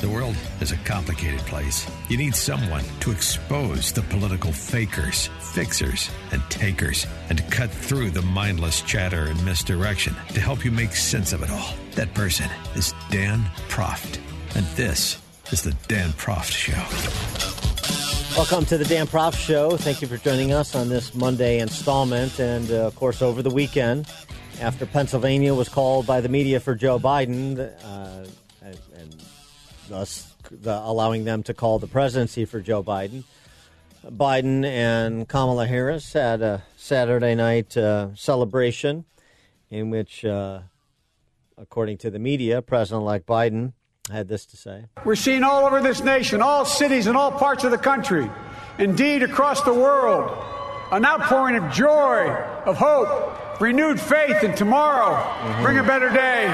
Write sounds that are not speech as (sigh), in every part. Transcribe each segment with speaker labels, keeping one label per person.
Speaker 1: The world is a complicated place. You need someone to expose the political fakers, fixers, and takers, and to cut through the mindless chatter and misdirection to help you make sense of it all. That person is Dan Proft. And this is the Dan Proft Show.
Speaker 2: Welcome to the Dan Proft Show. Thank you for joining us on this Monday installment. And uh, of course, over the weekend, after Pennsylvania was called by the media for Joe Biden, uh, thus the, allowing them to call the presidency for Joe Biden. Biden and Kamala Harris had a Saturday night uh, celebration in which, uh, according to the media, President elect Biden had this to say
Speaker 3: We're seeing all over this nation, all cities, and all parts of the country, indeed across the world, an outpouring of joy, of hope, renewed faith in tomorrow. Mm-hmm. Bring a better day.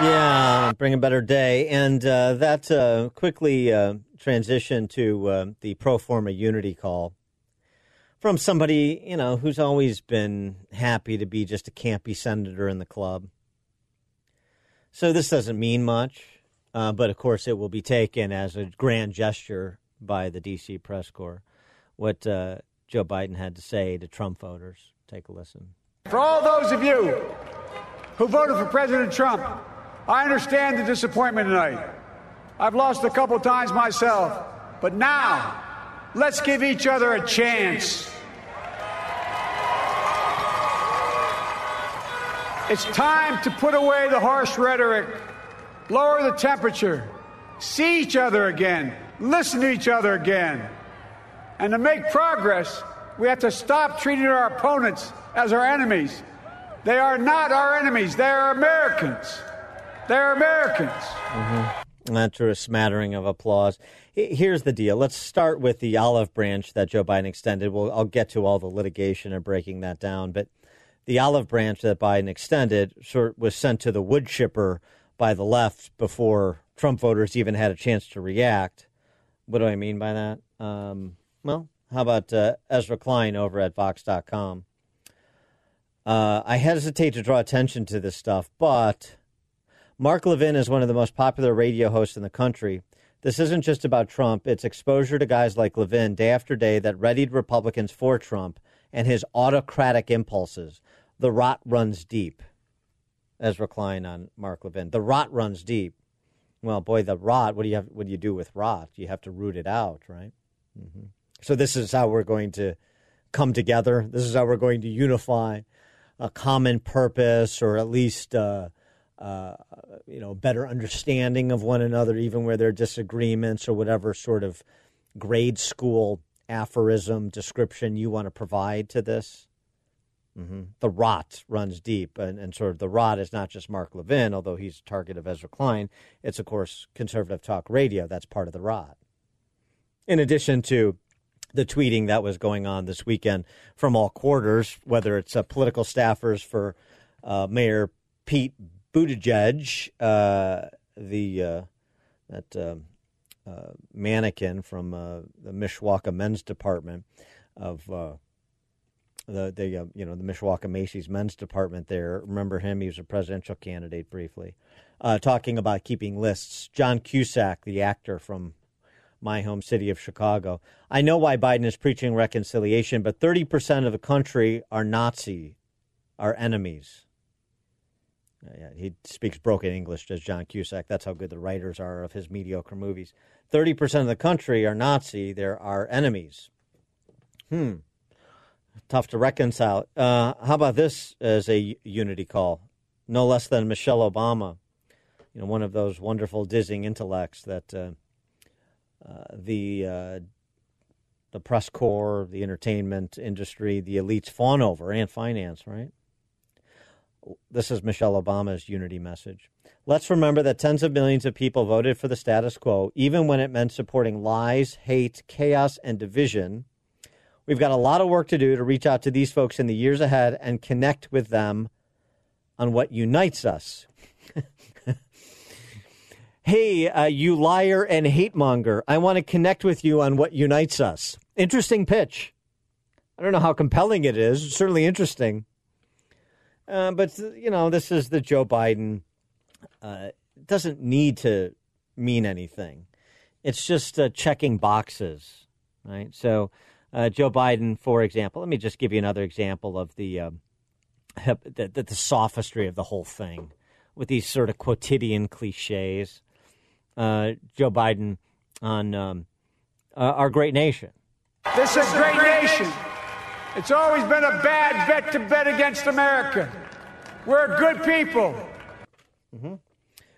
Speaker 2: Yeah, bring a better day. And uh, that uh, quickly uh, transitioned to uh, the pro forma unity call from somebody, you know, who's always been happy to be just a campy senator in the club. So this doesn't mean much, uh, but of course it will be taken as a grand gesture by the D.C. press corps. What uh, Joe Biden had to say to Trump voters. Take a listen.
Speaker 3: For all those of you who voted for President Trump, I understand the disappointment tonight. I've lost a couple times myself, but now let's give each other a chance. It's time to put away the harsh rhetoric, lower the temperature, see each other again, listen to each other again. And to make progress, we have to stop treating our opponents as our enemies. They are not our enemies, they are Americans. They're Americans.
Speaker 2: Mm-hmm. Drew a smattering of applause. Here's the deal. Let's start with the olive branch that Joe Biden extended. Well, I'll get to all the litigation and breaking that down, but the olive branch that Biden extended sort was sent to the wood chipper by the left before Trump voters even had a chance to react. What do I mean by that? Um, well, how about uh, Ezra Klein over at Vox.com? Uh, I hesitate to draw attention to this stuff, but Mark Levin is one of the most popular radio hosts in the country. This isn't just about Trump, it's exposure to guys like Levin day after day that readied Republicans for Trump and his autocratic impulses. The rot runs deep. Ezra Klein on Mark Levin. The rot runs deep. Well, boy, the rot. What do you have? What do you do with rot? You have to root it out, right? Mm-hmm. So this is how we're going to come together. This is how we're going to unify a common purpose, or at least uh, uh, you know better understanding of one another, even where there are disagreements or whatever sort of grade school aphorism description you want to provide to this. Mm-hmm. The rot runs deep, and, and sort of the rot is not just Mark Levin, although he's a target of Ezra Klein. It's, of course, conservative talk radio. That's part of the rot. In addition to the tweeting that was going on this weekend from all quarters, whether it's uh, political staffers for uh, Mayor Pete Buttigieg, uh, the uh, that um, uh, mannequin from uh, the Mishawaka Men's Department of the the uh, you know the Mishawaka Macy's men's department there. Remember him? He was a presidential candidate briefly, uh, talking about keeping lists. John Cusack, the actor from my home city of Chicago. I know why Biden is preaching reconciliation, but thirty percent of the country are Nazi, are enemies. Uh, yeah, he speaks broken English, does John Cusack. That's how good the writers are of his mediocre movies. Thirty percent of the country are Nazi. There are enemies. Hmm tough to reconcile. Uh, how about this as a unity call? No less than Michelle Obama, you know, one of those wonderful dizzying intellects that uh, uh, the uh, the press corps, the entertainment industry, the elites fawn over, and finance, right? This is Michelle Obama's unity message. Let's remember that tens of millions of people voted for the status quo, even when it meant supporting lies, hate, chaos, and division. We've got a lot of work to do to reach out to these folks in the years ahead and connect with them on what unites us. (laughs) hey, uh, you liar and hate monger, I want to connect with you on what unites us. Interesting pitch. I don't know how compelling it is. Certainly interesting. Uh, but, you know, this is the Joe Biden. Uh, doesn't need to mean anything. It's just uh, checking boxes, right? So, uh, Joe Biden, for example, let me just give you another example of the, um, the, the, the sophistry of the whole thing with these sort of quotidian cliches. Uh, Joe Biden on um, uh, our great nation.
Speaker 3: This is a great nation. It's always been a bad bet to bet against America. We're good people.
Speaker 2: Mm-hmm.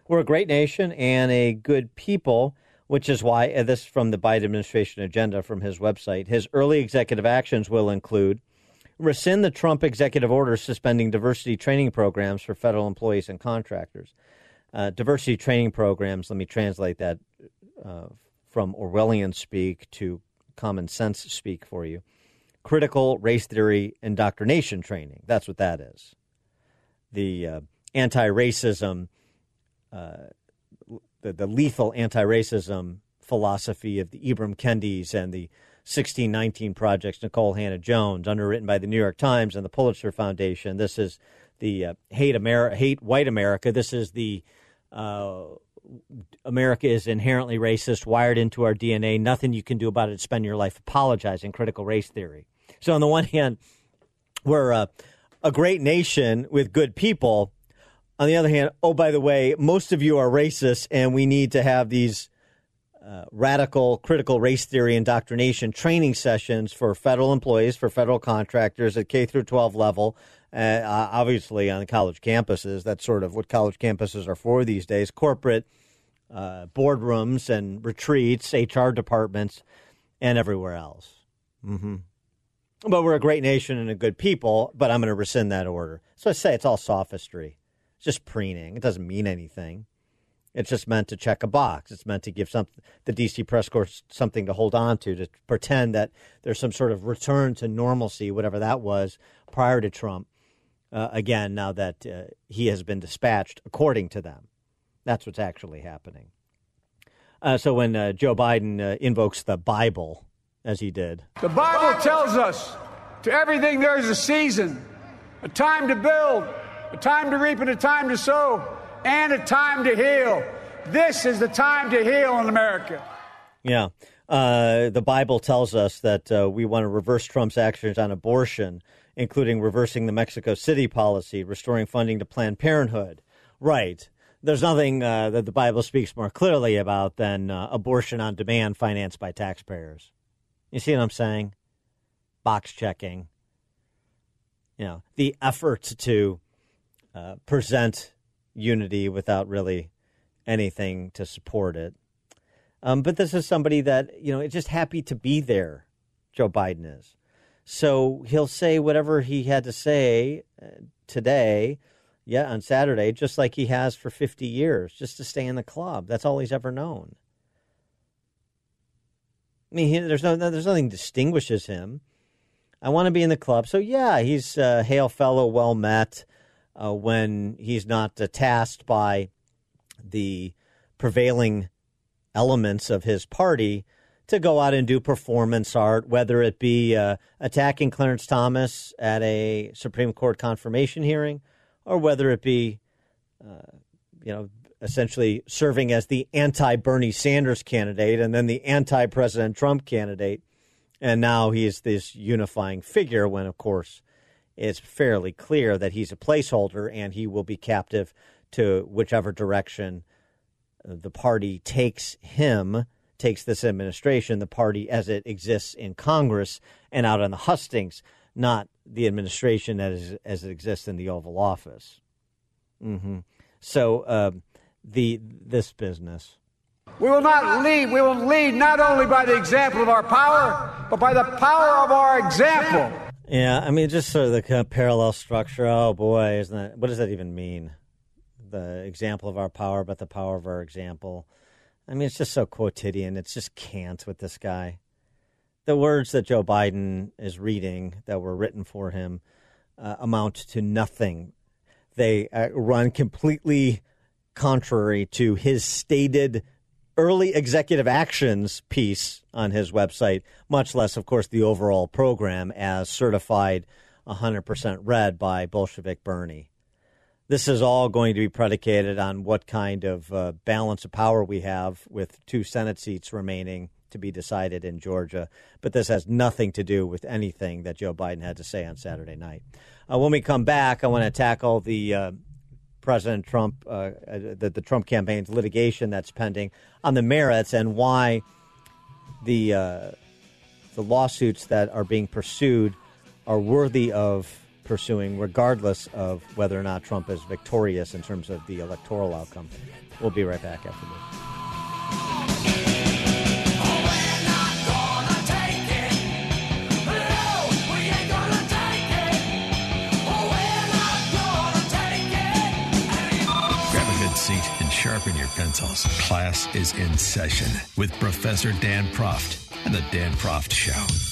Speaker 2: We're a great nation and a good people, which is why uh, this from the Biden administration agenda from his website. His early executive actions will include rescind the Trump executive order suspending diversity training programs for federal employees and contractors. Uh, diversity training programs, let me translate that uh, from Orwellian speak to common sense speak for you critical race theory indoctrination training. That's what that is. The uh, anti racism, uh, the, the lethal anti racism philosophy of the Ibram Kendis and the 1619 projects, Nikole Hannah Jones, underwritten by the New York Times and the Pulitzer Foundation. This is the uh, hate America, hate white America. This is the uh, America is inherently racist, wired into our DNA. Nothing you can do about it. Spend your life apologizing. Critical race theory. So on the one hand, we're uh, a great nation with good people. On the other hand, oh by the way, most of you are racist, and we need to have these uh, radical critical race theory indoctrination training sessions for federal employees, for federal contractors at K through 12 level. Uh, obviously, on college campuses, that's sort of what college campuses are for these days. Corporate uh, boardrooms and retreats, HR departments, and everywhere else. Mm-hmm. But we're a great nation and a good people, but I'm going to rescind that order. So I say it's all sophistry. It's just preening. It doesn't mean anything. It's just meant to check a box. It's meant to give some, the DC press corps something to hold on to, to pretend that there's some sort of return to normalcy, whatever that was, prior to Trump. Uh, again, now that uh, he has been dispatched according to them. That's what's actually happening. Uh, so when uh, Joe Biden uh, invokes the Bible, as he did.
Speaker 3: The Bible tells us to everything there is a season, a time to build, a time to reap, and a time to sow, and a time to heal. This is the time to heal in America.
Speaker 2: Yeah. Uh, the Bible tells us that uh, we want to reverse Trump's actions on abortion, including reversing the Mexico City policy, restoring funding to Planned Parenthood. Right. There's nothing uh, that the Bible speaks more clearly about than uh, abortion on demand financed by taxpayers. You see what I'm saying? Box checking. You know, the effort to uh, present unity without really anything to support it. Um, but this is somebody that, you know, is just happy to be there, Joe Biden is. So he'll say whatever he had to say uh, today, yeah, on Saturday, just like he has for 50 years, just to stay in the club. That's all he's ever known. I mean, he, there's no, there's nothing distinguishes him. I want to be in the club, so yeah, he's a hail fellow, well met. Uh, when he's not uh, tasked by the prevailing elements of his party to go out and do performance art, whether it be uh, attacking Clarence Thomas at a Supreme Court confirmation hearing, or whether it be, uh, you know, essentially serving as the anti Bernie Sanders candidate and then the anti President Trump candidate. And now he's this unifying figure when, of course, it's fairly clear that he's a placeholder and he will be captive to whichever direction the party takes him, takes this administration, the party as it exists in Congress and out on the hustings, not the administration as, as it exists in the Oval Office. Mm-hmm. So, um, the this business.
Speaker 3: We will not lead. We will lead not only by the example of our power, but by the power of our example.
Speaker 2: Yeah, I mean, just sort of the kind of parallel structure. Oh boy, isn't that? What does that even mean? The example of our power, but the power of our example. I mean, it's just so quotidian. It's just can't with this guy. The words that Joe Biden is reading that were written for him uh, amount to nothing. They uh, run completely contrary to his stated early executive actions piece on his website, much less, of course, the overall program as certified 100% read by Bolshevik Bernie. This is all going to be predicated on what kind of uh, balance of power we have with two Senate seats remaining to be decided in Georgia. But this has nothing to do with anything that Joe Biden had to say on Saturday night. Uh, when we come back, I want to tackle the uh, President Trump, uh, the, the Trump campaign's litigation that's pending on the merits and why the uh, the lawsuits that are being pursued are worthy of pursuing, regardless of whether or not Trump is victorious in terms of the electoral outcome. We'll be right back after this.
Speaker 1: Pencils. Class is in session with Professor Dan Proft and the Dan Proft Show.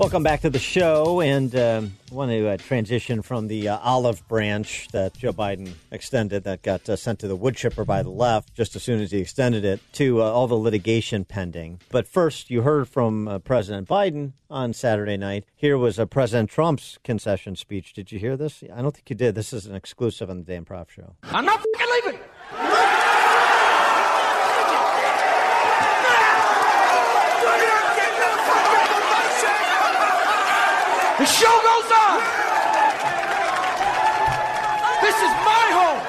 Speaker 2: Welcome back to the show, and um, I want to uh, transition from the uh, olive branch that Joe Biden extended that got uh, sent to the wood chipper by the left just as soon as he extended it to uh, all the litigation pending. But first, you heard from uh, President Biden on Saturday night. Here was uh, President Trump's concession speech. Did you hear this? I don't think you did. This is an exclusive on the Dan Proft Show.
Speaker 4: I'm not fucking leaving. The show goes on. This is my home.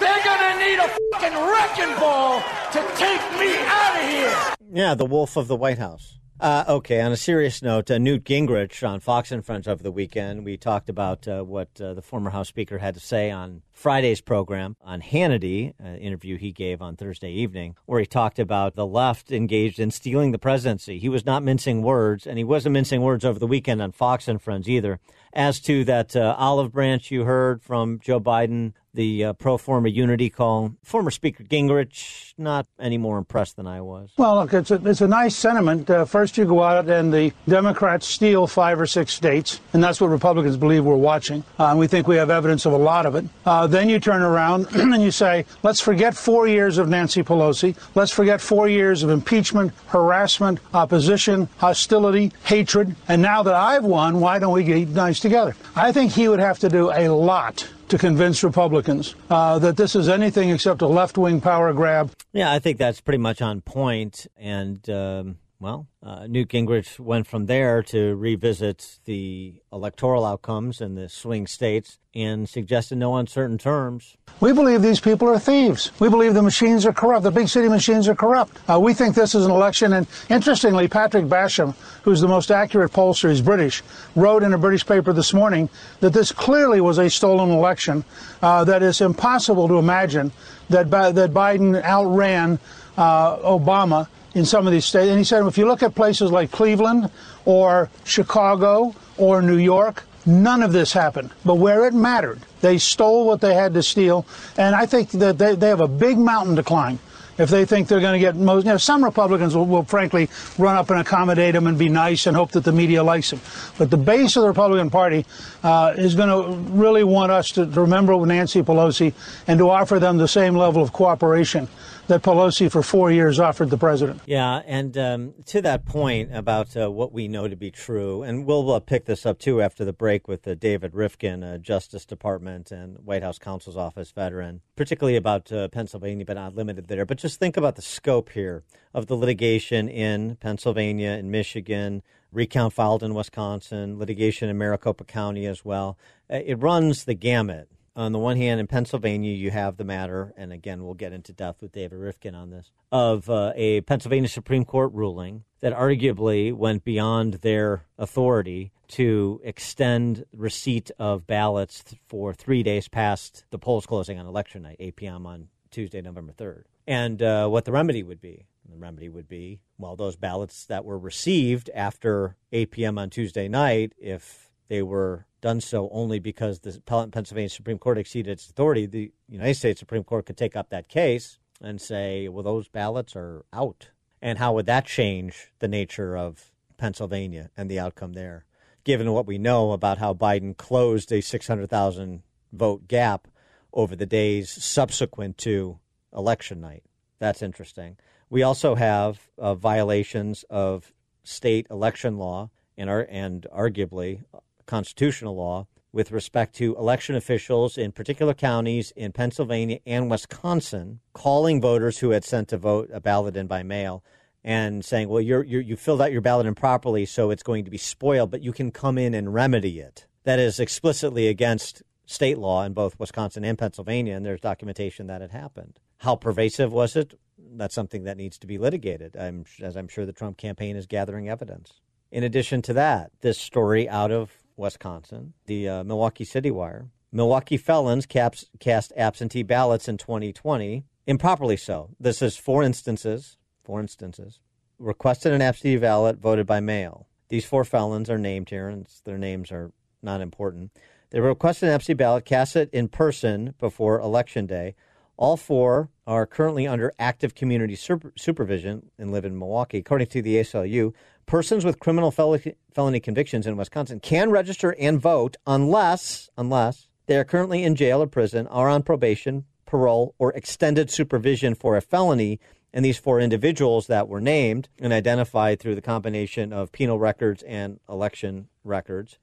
Speaker 4: They're gonna need a fucking wrecking ball to take me out of here.
Speaker 2: Yeah, the wolf of the White House. Uh, okay, on a serious note, uh, Newt Gingrich on Fox and Friends over the weekend, we talked about uh, what uh, the former House Speaker had to say on Friday's program on Hannity, an interview he gave on Thursday evening, where he talked about the left engaged in stealing the presidency. He was not mincing words, and he wasn't mincing words over the weekend on Fox and Friends either. As to that uh, olive branch you heard from Joe Biden the uh, pro forma unity call. Former Speaker Gingrich, not any more impressed than I was.
Speaker 5: Well, look, it's a, it's a nice sentiment. Uh, first, you go out and the Democrats steal five or six states, and that's what Republicans believe we're watching. Uh, and we think we have evidence of a lot of it. Uh, then you turn around (clears throat) and you say, let's forget four years of Nancy Pelosi. Let's forget four years of impeachment, harassment, opposition, hostility, hatred. And now that I've won, why don't we get nice together? I think he would have to do a lot to convince Republicans uh, that this is anything except a left wing power grab.
Speaker 2: Yeah, I think that's pretty much on point. And, um, well, uh, Newt Gingrich went from there to revisit the electoral outcomes in the swing states and suggested no uncertain terms.
Speaker 5: We believe these people are thieves. We believe the machines are corrupt. The big city machines are corrupt. Uh, we think this is an election. And interestingly, Patrick Basham, who's the most accurate pollster, he's British, wrote in a British paper this morning that this clearly was a stolen election, uh, that it's impossible to imagine that, that Biden outran uh, Obama in some of these states. And he said, if you look at places like Cleveland or Chicago or New York, none of this happened. But where it mattered, they stole what they had to steal. And I think that they, they have a big mountain to climb if they think they're going to get most. You know, some Republicans will, will, frankly run up and accommodate them and be nice and hope that the media likes them. But the base of the Republican Party uh, is going to really want us to, to remember Nancy Pelosi and to offer them the same level of cooperation that Pelosi for four years offered the president.
Speaker 2: Yeah, and um, to that point about uh, what we know to be true, and we'll uh, pick this up too after the break with uh, David Rivkin, uh, Justice Department and White House Counsel's Office veteran, particularly about uh, Pennsylvania, but not limited there. But just think about the scope here of the litigation in Pennsylvania in Michigan. Recount filed in Wisconsin, litigation in Maricopa County as well. Uh, it runs the gamut on the one hand, in Pennsylvania, you have the matter, and again, we'll get into depth with David Rivkin on this, of uh, a Pennsylvania Supreme Court ruling that arguably went beyond their authority to extend receipt of ballots for three days past the polls closing on election night, 8 p.m. on Tuesday, November 3rd, and uh, what the remedy would be. The remedy would be well, those ballots that were received after 8 p.m. on Tuesday night, if they were done so only because the Pennsylvania Supreme Court exceeded its authority, the United States Supreme Court could take up that case and say, well, those ballots are out. And how would that change the nature of Pennsylvania and the outcome there, given what we know about how Biden closed a 600,000 vote gap over the days subsequent to election night? That's interesting. We also have uh, violations of state election law and, and arguably constitutional law with respect to election officials in particular counties in Pennsylvania and Wisconsin calling voters who had sent a vote a ballot in by mail and saying, "Well, you're, you're, you filled out your ballot improperly, so it's going to be spoiled, but you can come in and remedy it." That is explicitly against state law in both Wisconsin and Pennsylvania, and there's documentation that it happened. How pervasive was it? That's something that needs to be litigated. I'm, as I'm sure the Trump campaign is gathering evidence. In addition to that, this story out of Wisconsin, the uh, Milwaukee City Wire. Milwaukee felons caps, cast absentee ballots in 2020, improperly so. This is four instances, four instances, requested an absentee ballot voted by mail. These four felons are named here, and their names are not important. They requested an absentee ballot, cast it in person before Election Day. All four are currently under active community super- supervision and live in Milwaukee. According to the ACLU, persons with criminal fel- felony convictions in Wisconsin can register and vote unless unless they are currently in jail or prison, are on probation, parole, or extended supervision for a felony. And these four individuals that were named and identified through the combination of penal records and election records,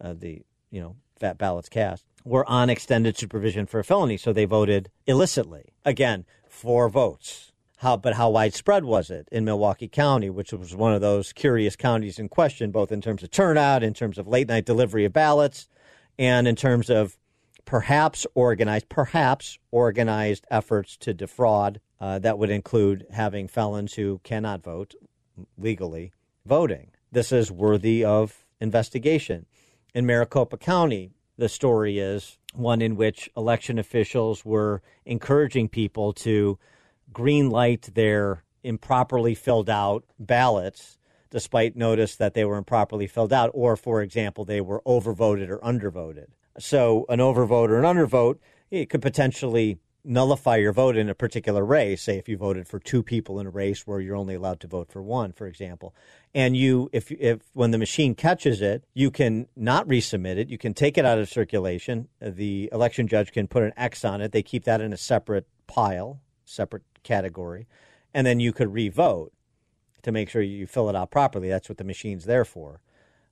Speaker 2: uh, the you know fat ballots cast, were on extended supervision for a felony. So they voted illicitly. Again, four votes. How, but how widespread was it in Milwaukee County, which was one of those curious counties in question, both in terms of turnout, in terms of late night delivery of ballots, and in terms of perhaps organized, perhaps organized efforts to defraud uh, that would include having felons who cannot vote legally voting. This is worthy of investigation. In Maricopa County, the story is one in which election officials were encouraging people to green light their improperly filled out ballots despite notice that they were improperly filled out or for example they were overvoted or undervoted. So an overvote or an undervote it could potentially nullify your vote in a particular race say if you voted for two people in a race where you're only allowed to vote for one for example and you if if when the machine catches it you can not resubmit it you can take it out of circulation the election judge can put an x on it they keep that in a separate pile separate category, and then you could revote to make sure you fill it out properly. That's what the machine's there for.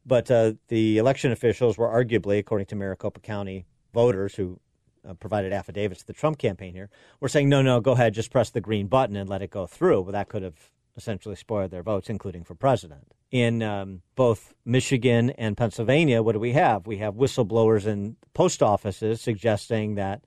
Speaker 2: But uh, the election officials were arguably, according to Maricopa County voters who uh, provided affidavits to the Trump campaign here, were saying, no, no, go ahead, just press the green button and let it go through. Well, that could have essentially spoiled their votes, including for president. In um, both Michigan and Pennsylvania, what do we have? We have whistleblowers in post offices suggesting that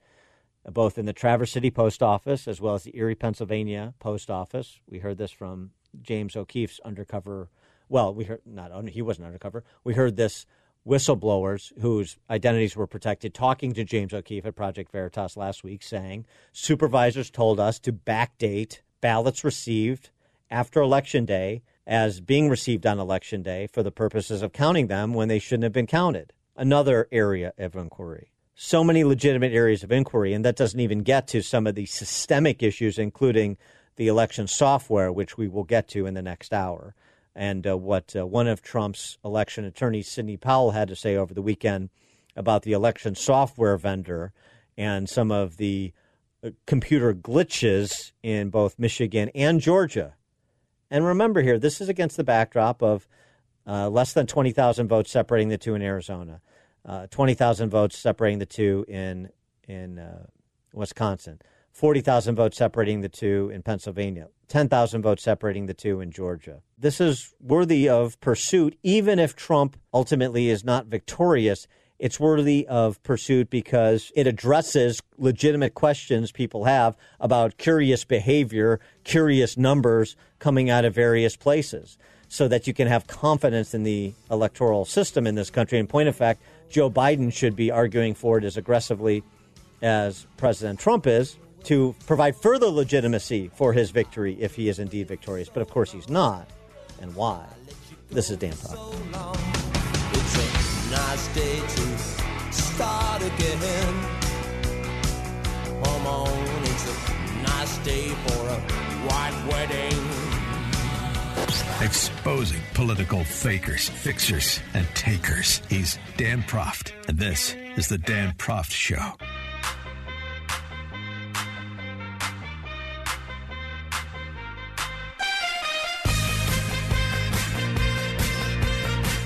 Speaker 2: both in the Traverse City Post Office as well as the Erie, Pennsylvania Post Office. We heard this from James O'Keefe's undercover. Well, we heard not he wasn't undercover. We heard this whistleblowers whose identities were protected talking to James O'Keefe at Project Veritas last week, saying supervisors told us to backdate ballots received after Election Day as being received on Election Day for the purposes of counting them when they shouldn't have been counted. Another area of inquiry so many legitimate areas of inquiry, and that doesn't even get to some of the systemic issues, including the election software, which we will get to in the next hour, and uh, what uh, one of Trump's election attorneys, Sidney Powell, had to say over the weekend about the election software vendor and some of the uh, computer glitches in both Michigan and Georgia. And remember here, this is against the backdrop of uh, less than 20,000 votes separating the two in Arizona uh, 20,000 votes separating the two in in uh, Wisconsin, 40,000 votes separating the two in Pennsylvania, 10,000 votes separating the two in Georgia. This is worthy of pursuit, even if Trump ultimately is not victorious. It's worthy of pursuit because it addresses legitimate questions people have about curious behavior, curious numbers coming out of various places, so that you can have confidence in the electoral system in this country. In point of fact, Joe Biden should be arguing for it as aggressively as President Trump is, to provide further legitimacy for his victory if he is indeed victorious. But of course, he's not. And why? This is Dan Talk.
Speaker 1: Exposing political fakers, fixers, and takers. He's Dan Proft, and this is the Dan Proft Show.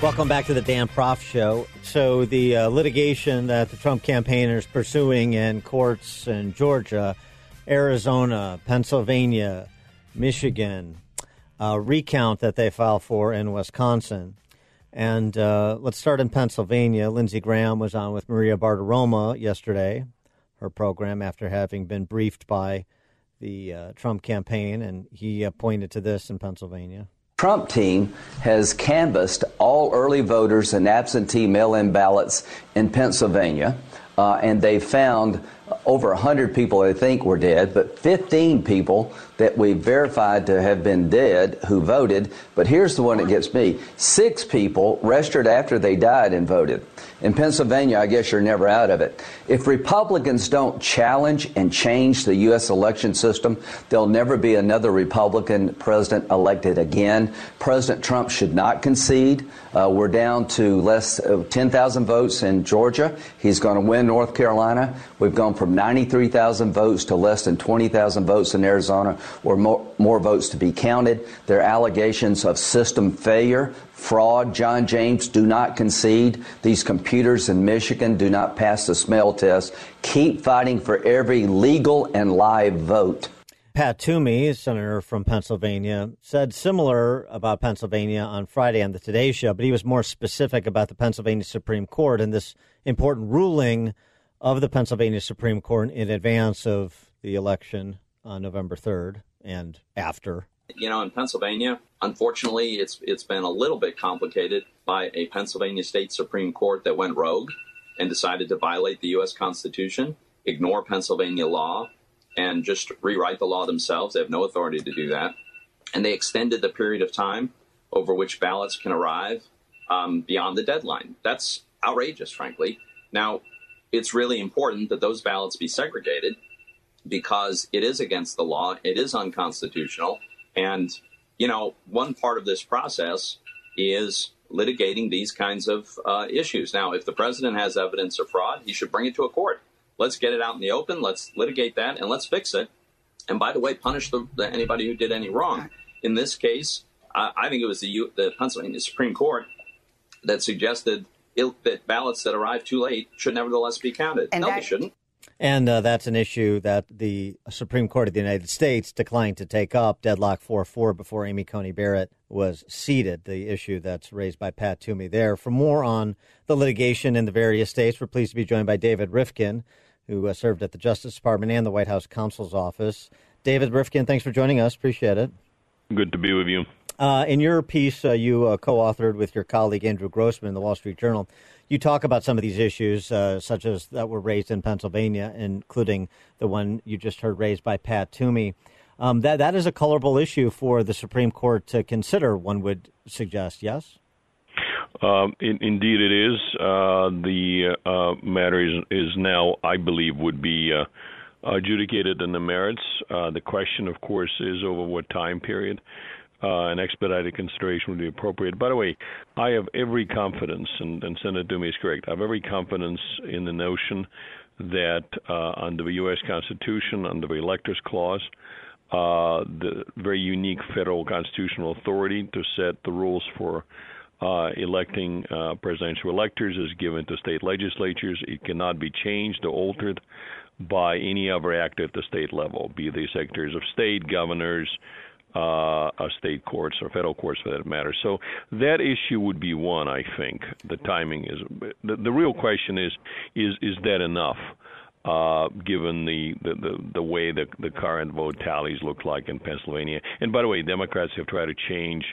Speaker 2: Welcome back to the Dan Proft Show. So, the uh, litigation that the Trump campaign is pursuing in courts in Georgia, Arizona, Pennsylvania, Michigan, uh, recount that they filed for in Wisconsin. And uh, let's start in Pennsylvania. Lindsey Graham was on with Maria Bartiromo yesterday, her program, after having been briefed by the uh, Trump campaign, and he pointed to this in Pennsylvania.
Speaker 6: Trump team has canvassed all early voters and absentee mail in ballots in Pennsylvania, uh, and they found over 100 people they think were dead, but 15 people that we verified to have been dead who voted. But here's the one that gets me six people registered after they died and voted. In Pennsylvania, I guess you're never out of it. If Republicans don't challenge and change the U.S. election system, there'll never be another Republican president elected again. President Trump should not concede. Uh, we're down to less uh, 10,000 votes in Georgia. He's going to win North Carolina. We've gone from 93,000 votes to less than 20,000 votes in Arizona, or more, more votes to be counted. There are allegations of system failure, fraud. John James, do not concede. These computers in Michigan do not pass the smell test. Keep fighting for every legal and live vote.
Speaker 2: Pat Toomey, senator from Pennsylvania, said similar about Pennsylvania on Friday on the Today Show, but he was more specific about the Pennsylvania Supreme Court and this important ruling of the Pennsylvania Supreme Court in advance of the election on November 3rd and after.
Speaker 7: You know, in Pennsylvania, unfortunately, it's it's been a little bit complicated by a Pennsylvania State Supreme Court that went rogue and decided to violate the U.S. Constitution, ignore Pennsylvania law, and just rewrite the law themselves. They have no authority to do that. And they extended the period of time over which ballots can arrive um, beyond the deadline. That's outrageous, frankly. Now, it's really important that those ballots be segregated because it is against the law, it is unconstitutional. And, you know, one part of this process is litigating these kinds of uh, issues. Now, if the president has evidence of fraud, he should bring it to a court. Let's get it out in the open. Let's litigate that and let's fix it. And by the way, punish the, the, anybody who did any wrong. In this case, uh, I think it was the, U, the Pennsylvania Supreme Court that suggested that ballots that arrived too late should nevertheless be counted. And no, that, they shouldn't.
Speaker 2: And uh, that's an issue that the Supreme Court of the United States declined to take up, deadlock 4 4, before Amy Coney Barrett was seated. The issue that's raised by Pat Toomey there. For more on the litigation in the various states, we're pleased to be joined by David Rivkin, who uh, served at the Justice Department and the White House counsel's office. David Rivkin, thanks for joining us. Appreciate it.
Speaker 8: Good to be with you.
Speaker 2: Uh, in your piece, uh, you uh, co authored with your colleague Andrew Grossman in the Wall Street Journal you talk about some of these issues, uh, such as that were raised in Pennsylvania, including the one you just heard raised by Pat Toomey. Um, that that is a colorable issue for the Supreme Court to consider. One would suggest, yes.
Speaker 8: Um, in, indeed, it is. Uh, the uh, matter is, is now, I believe, would be uh, adjudicated in the merits. Uh, the question, of course, is over what time period uh, an expedited consideration would be appropriate. By the way, I have every confidence, and, and Senator Toomey is correct, I have every confidence in the notion that uh, under the U.S. Constitution, under the Electors Clause, uh, the very unique federal constitutional authority to set the rules for uh, electing uh, presidential electors is given to state legislatures. It cannot be changed or altered by any other act at the state level, be they secretaries of state, governors, uh, state courts or federal courts for that matter. So that issue would be one. I think the timing is the, the real question is is is that enough? Uh, given the, the, the, the way the, the current vote tallies look like in Pennsylvania. And by the way, Democrats have tried to change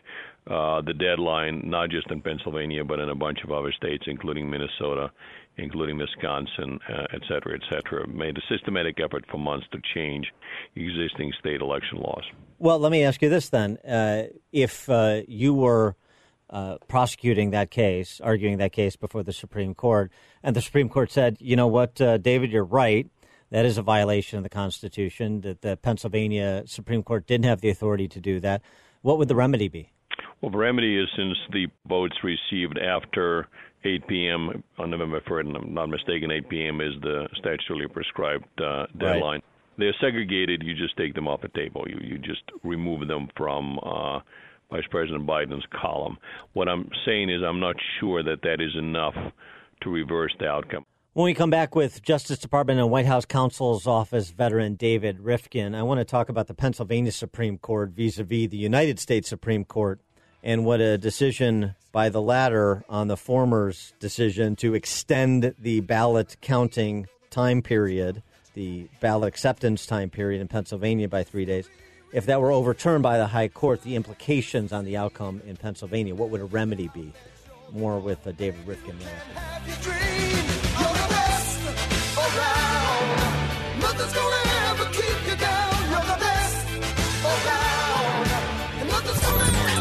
Speaker 8: uh, the deadline, not just in Pennsylvania, but in a bunch of other states, including Minnesota, including Wisconsin, uh, et cetera, et cetera, made a systematic effort for months to change existing state election laws.
Speaker 2: Well, let me ask you this then. Uh, if uh, you were uh, prosecuting that case, arguing that case before the Supreme Court, and the Supreme Court said, you know what, uh, David, you're right. That is a violation of the Constitution, that the Pennsylvania Supreme Court didn't have the authority to do that. What would the remedy be?
Speaker 8: Well, the remedy is since the votes received after 8 p.m. on November 3rd, and I'm not mistaken, 8 p.m. is the statutorily prescribed uh, deadline. Right. They're segregated. You just take them off the table. You you just remove them from uh, Vice President Biden's column. What I'm saying is, I'm not sure that that is enough to reverse the outcome.
Speaker 2: When we come back with Justice Department and White House counsel's office veteran David Rivkin, I want to talk about the Pennsylvania Supreme Court vis a vis the United States Supreme Court and what a decision by the latter on the former's decision to extend the ballot counting time period, the ballot acceptance time period in Pennsylvania by three days. If that were overturned by the High Court, the implications on the outcome in Pennsylvania, what would a remedy be? More with uh, David Rivkin.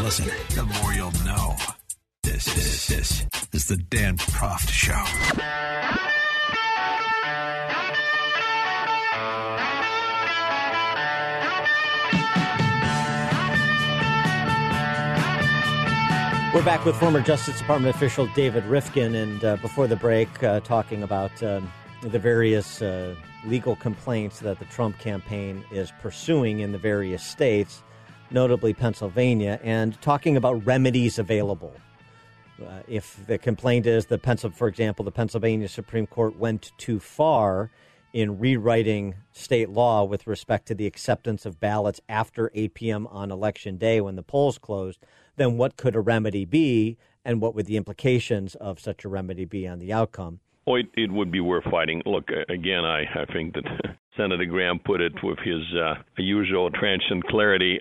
Speaker 1: listen, the more you'll know. This, this, this is the Dan Proft Show.
Speaker 2: We're back with former Justice Department official David Rivkin, and uh, before the break, uh, talking about um, the various uh, legal complaints that the Trump campaign is pursuing in the various states notably Pennsylvania, and talking about remedies available. Uh, if the complaint is that, Pencil, for example, the Pennsylvania Supreme Court went too far in rewriting state law with respect to the acceptance of ballots after 8 p.m. on election day when the polls closed, then what could a remedy be, and what would the implications of such a remedy be on the outcome?
Speaker 8: Oh, it, it would be worth fighting. Look, again, I, I think that (laughs) Senator Graham put it with his uh, usual transient clarity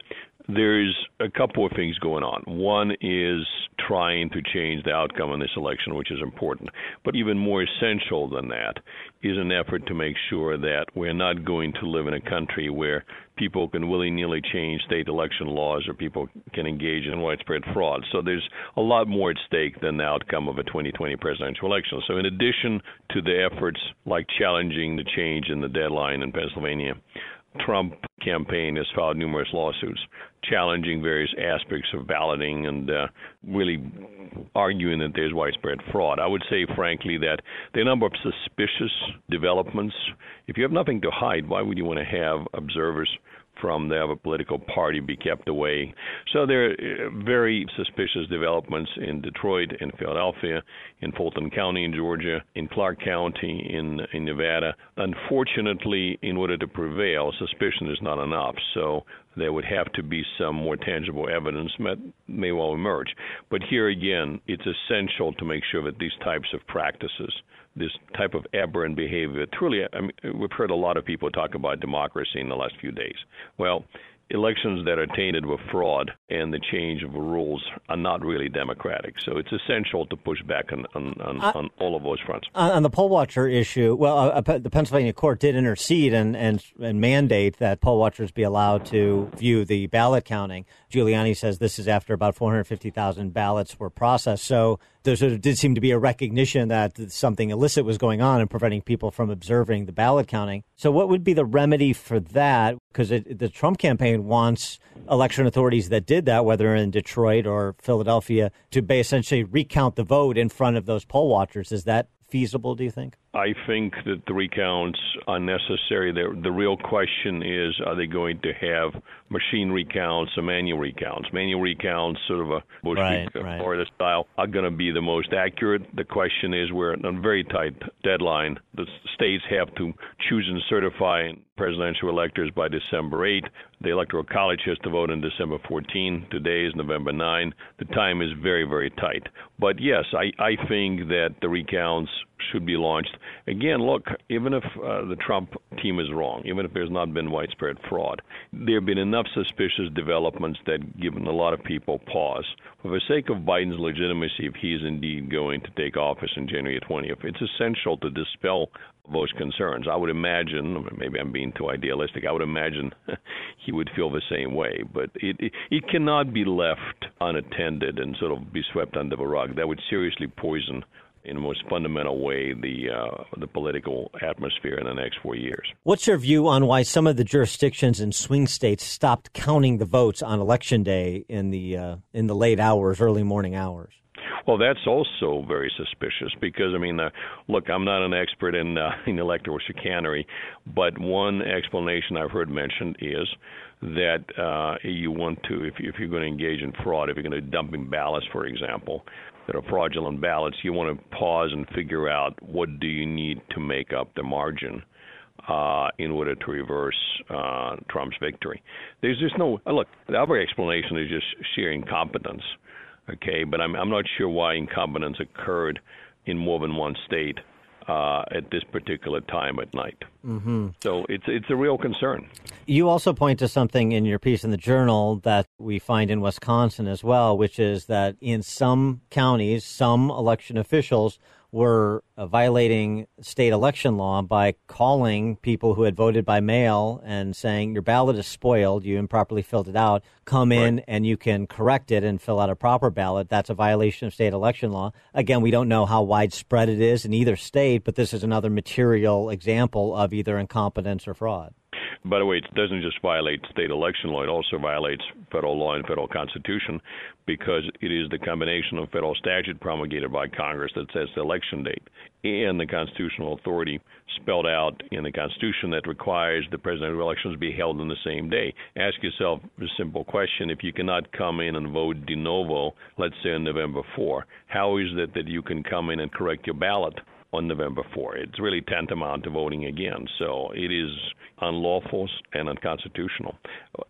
Speaker 8: there's a couple of things going on. One is trying to change the outcome in this election, which is important. But even more essential than that is an effort to make sure that we're not going to live in a country where people can willy nilly change state election laws or people can engage in widespread fraud. So there's a lot more at stake than the outcome of a 2020 presidential election. So, in addition to the efforts like challenging the change in the deadline in Pennsylvania, Trump campaign has filed numerous lawsuits challenging various aspects of balloting and uh, really arguing that there's widespread fraud. I would say, frankly, that a number of suspicious developments. If you have nothing to hide, why would you want to have observers from the other political party be kept away. So there are uh, very suspicious developments in Detroit, in Philadelphia, in Fulton County in Georgia, in Clark County in in Nevada. Unfortunately, in order to prevail, suspicion is not enough. So there would have to be some more tangible evidence that may well emerge. But here again, it's essential to make sure that these types of practices this type of aberrant behavior. Truly, I mean, we've heard a lot of people talk about democracy in the last few days. Well, elections that are tainted with fraud and the change of rules are not really democratic. So it's essential to push back on, on, on, uh, on all of those fronts.
Speaker 2: On the poll watcher issue, well, uh, uh the Pennsylvania court did intercede and, and, and mandate that poll watchers be allowed to view the ballot counting. Giuliani says this is after about 450,000 ballots were processed. So there sort of did seem to be a recognition that something illicit was going on and preventing people from observing the ballot counting. So, what would be the remedy for that? Because the Trump campaign wants election authorities that did that, whether in Detroit or Philadelphia, to essentially recount the vote in front of those poll watchers. Is that feasible, do you think?
Speaker 8: I think that the recounts are necessary. The, the real question is are they going to have machine recounts or manual recounts? Manual recounts, sort of a Bush
Speaker 2: right, right.
Speaker 8: Florida style, are going to be the most accurate. The question is we're on a very tight deadline. The states have to choose and certify presidential electors by December 8. The Electoral College has to vote on December 14. Today is November 9. The time is very, very tight. But yes, I, I think that the recounts should be launched. Again, look, even if uh, the Trump team is wrong, even if there's not been widespread fraud, there have been enough suspicious developments that given a lot of people pause. For the sake of Biden's legitimacy, if he is indeed going to take office in January 20th, it's essential to dispel those concerns. I would imagine, maybe I'm being too idealistic, I would imagine (laughs) he would feel the same way. But it, it, it cannot be left unattended and sort of be swept under the rug. That would seriously poison in the most fundamental way the uh, the political atmosphere in the next four years.
Speaker 2: What's your view on why some of the jurisdictions in swing states stopped counting the votes on election day in the uh, in the late hours, early morning hours?
Speaker 8: Well, that's also very suspicious because I mean, uh, look, I'm not an expert in uh, (laughs) in electoral chicanery, but one explanation I've heard mentioned is that uh, you want to, if, if you're going to engage in fraud, if you're going to dumping ballots, for example, that are fraudulent ballots, you want to pause and figure out what do you need to make up the margin. Uh, in order to reverse uh, Trump's victory, there's just no look. The other explanation is just sheer incompetence. Okay, but I'm I'm not sure why incompetence occurred in more than one state uh, at this particular time at night.
Speaker 2: Mm-hmm.
Speaker 8: So it's it's a real concern.
Speaker 2: You also point to something in your piece in the journal that we find in Wisconsin as well, which is that in some counties, some election officials were uh, violating state election law by calling people who had voted by mail and saying your ballot is spoiled, you improperly filled it out, come in right. and you can correct it and fill out a proper ballot. That's a violation of state election law. Again, we don't know how widespread it is in either state, but this is another material example of either incompetence or fraud.
Speaker 8: By the way, it doesn't just violate state election law, it also violates federal law and federal constitution because it is the combination of federal statute promulgated by Congress that sets the election date and the constitutional authority spelled out in the Constitution that requires the presidential elections be held on the same day. Ask yourself a simple question. If you cannot come in and vote de novo, let's say on November 4, how is it that you can come in and correct your ballot on November 4. It's really tantamount to voting again. So it is unlawful and unconstitutional.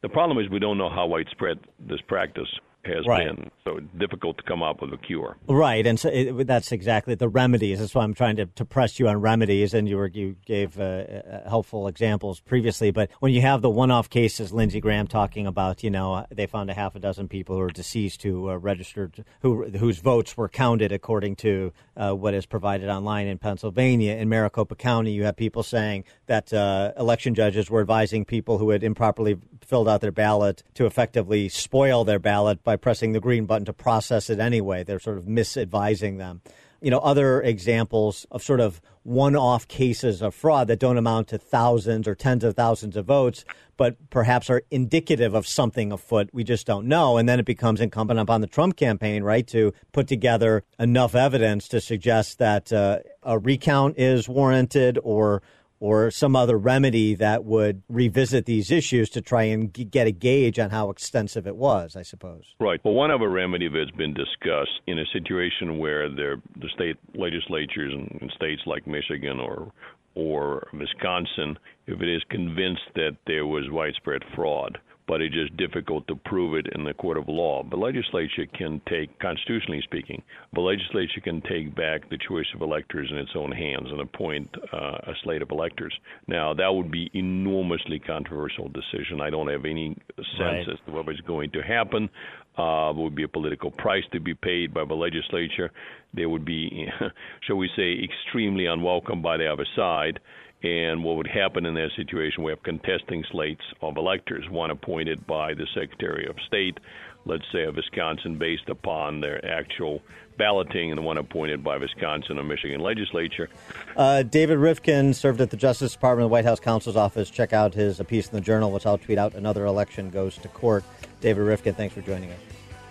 Speaker 8: The problem is we don't know how widespread this practice has right. been. So it's difficult to come up with a cure.
Speaker 2: Right, and so it, that's exactly the remedies. That's why I'm trying to, to press you on remedies, and you were you gave uh, uh helpful examples previously. But when you have the one-off cases, Lindsey Graham talking about, you know, they found a half a dozen people who are deceased who uh, registered, who whose votes were counted according to uh, what is provided online in Pennsylvania. In Maricopa County, you have people saying that uh, election judges were advising people who had improperly filled out their ballot to effectively spoil their ballot by pressing the green button to process it anyway. They're sort of misadvising them. You know, other examples of sort of one off cases of fraud that don't amount to thousands or tens of thousands of votes, but perhaps are indicative of something afoot. We just don't know. And then it becomes incumbent upon the Trump campaign, right, to put together enough evidence to suggest that uh, a recount is warranted or or some other remedy that would revisit these issues to try and g- get a gauge on how extensive it was, I suppose.
Speaker 8: Right. Well, one other remedy that's been discussed in a situation where the state legislatures in, states like Michigan or or Wisconsin, if it is convinced that there was widespread fraud, but it's just difficult to prove it in the court of law. The legislature can take, constitutionally speaking, the legislature can take back the choice of electors in its own hands and appoint uh, a slate of electors. Now, that would be enormously controversial decision. I don't have any sense right. as to what is going to happen. Uh, there would be a political price to be paid by the legislature. They would be, (laughs) shall we say, extremely unwelcome by the other side. And what would happen in that situation? We have contesting slates of electors, one appointed by the Secretary of State, let's say of Wisconsin, based upon their actual balloting, and the one appointed by Wisconsin or Michigan legislature.
Speaker 2: Uh, David Rivkin served at the Justice Department, the White House counsel's office. Check out his piece in the Journal, which I'll tweet out. Another election goes to court. David Rivkin, thanks for joining us.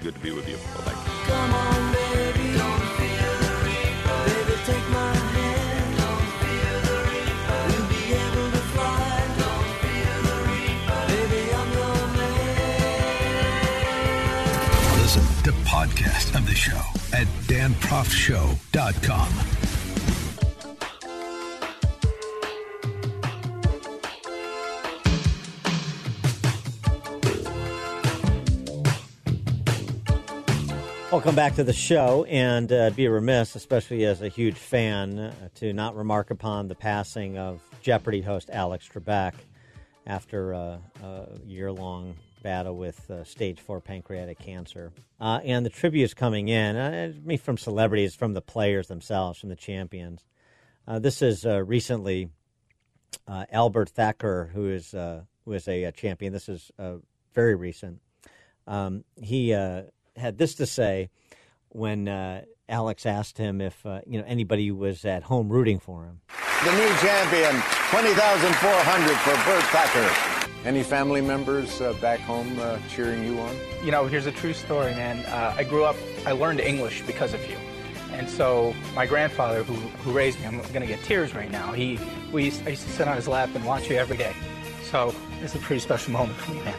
Speaker 8: Good to be with you. Bye-bye.
Speaker 1: Podcast of the show at danproftshow.com.
Speaker 2: Welcome back to the show, and uh, be remiss, especially as a huge fan, uh, to not remark upon the passing of Jeopardy host Alex Trebek after uh, a year-long battle with uh, stage four pancreatic cancer. Uh, and the tributes coming in, uh, me from celebrities, from the players themselves, from the champions. this is recently Albert Thakur, who is who is a, a champion. This is very recent. Um, he had this to say when uh, Alex asked him if uh, you know anybody was at home rooting for him.
Speaker 9: The new champion, twenty thousand four hundred for Bert Thakur. Any family members uh, back home uh, cheering you on?
Speaker 10: You know, here's a true story, man. Uh, I grew up. I learned English because of you. And so my grandfather, who, who raised me, I'm going to get tears right now. He, we used, I used to sit on his lap and watch you every day. So it's a pretty special moment for me, man.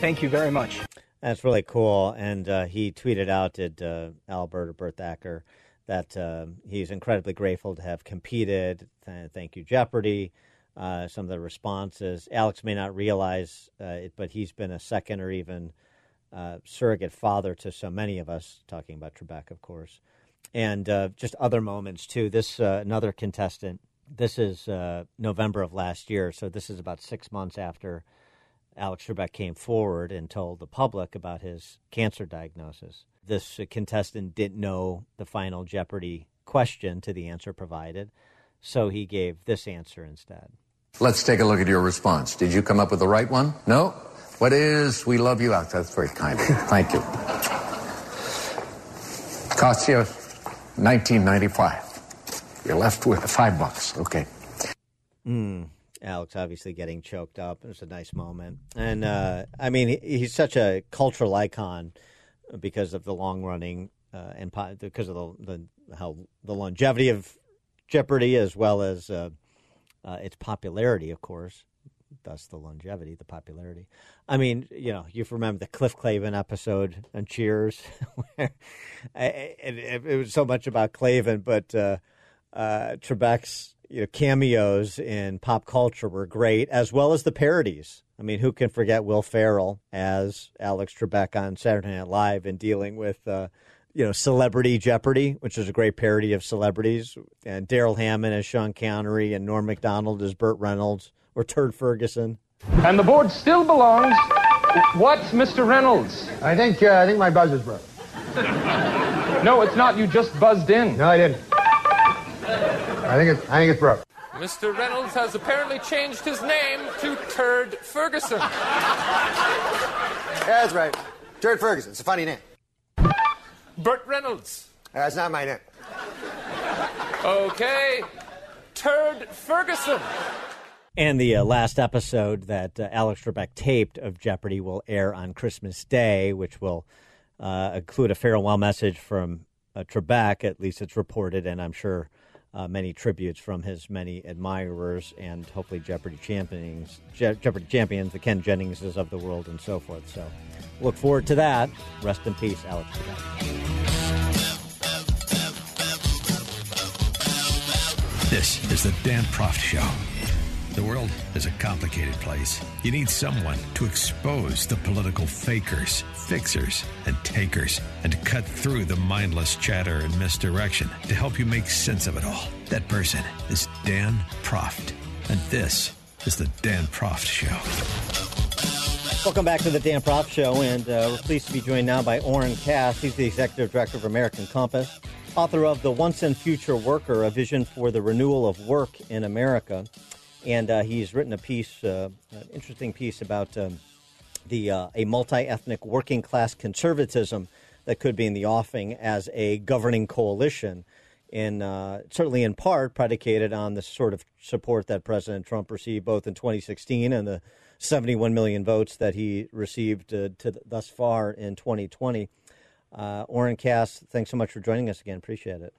Speaker 10: Thank you very much.
Speaker 2: That's really cool. And uh, he tweeted out at uh, Albert or Bert Thakur that uh, he's incredibly grateful to have competed. Thank you, Jeopardy. Uh, some of the responses. Alex may not realize uh, it, but he's been a second or even uh, surrogate father to so many of us, talking about Trebek, of course. And just other moments, too. This, another contestant, this is November of last year, so this is about six months after Alex Trebek came forward and told the public about his cancer diagnosis. This contestant didn't know the final Jeopardy question to the answer provided, so he gave this answer instead.
Speaker 11: Let's take a look at your response. Did you come up with the right one? No? What is We Love You Out? That's very kind of you. Thank you. Costs you 1995. You're left with five bucks. Okay.
Speaker 2: Hmm. Alex obviously getting choked up. It was a nice moment, and uh, I mean he, he's such a cultural icon because of the long running uh, and po- because of the, the how the longevity of Jeopardy as well as uh, uh, its popularity, of course. Thus, the longevity, the popularity. I mean, you know, you remember the Cliff Clavin episode on Cheers, (laughs) where it, it, was so much about Clavin, but uh, uh, Trebek's you know, cameos in pop culture were great, as well as the parodies. I mean, who can forget Will Ferrell as Alex Trebek on Saturday Night Live and dealing with, uh, you know, Celebrity Jeopardy, which is a great parody of celebrities, and Darrell Hammond as Sean Connery and Norm Macdonald as Burt Reynolds or Turd Ferguson.
Speaker 12: And the board still belongs. What, Mr. Reynolds?
Speaker 13: I think uh, I think my buzzer's broke.
Speaker 12: no, it's not. You just buzzed in.
Speaker 13: No, I didn't. I think it's I think it's broke.
Speaker 12: Mr. Reynolds has apparently changed his name to Turd Ferguson.
Speaker 13: yeah, that's right. Turd Ferguson. It's a funny name.
Speaker 12: Burt Reynolds.
Speaker 13: That's not my name.
Speaker 12: Okay. Turd Ferguson.
Speaker 2: And the uh, last episode that uh, Alex Trebek taped of Jeopardy will air on Christmas Day, which will uh, include a farewell message from uh, Trebek. At least it's reported, and I'm sure uh, many tributes from his many admirers and hopefully Jeopardy champions, Je- Jeopardy champions, the Ken Jenningses of the world, and so forth. So, look forward to that. Rest in peace, Alex.
Speaker 1: This is the Dan Proft Show. The world is a complicated place. You need someone to expose the political fakers, fixers, and takers, and to cut through the mindless chatter and misdirection to help you make sense of it all. That person is Dan Proft. And this is the Dan Proft Show.
Speaker 2: Welcome back to the Dan Proft Show, and uh, we're pleased to be joined now by Oren Cass. He's the executive director of American Compass, author of The Once and Future Worker, a vision for the renewal of work in America and uh, he's written a piece, uh, an interesting piece about um, the uh, a multi-ethnic working class conservatism that could be in the offing as a governing coalition, in uh, certainly in part predicated on the sort of support that President Trump received both in 2016 and the 71 million votes that he received uh, to thus far in 2020. Uh, Cass, thanks so much for joining us again. Appreciate it.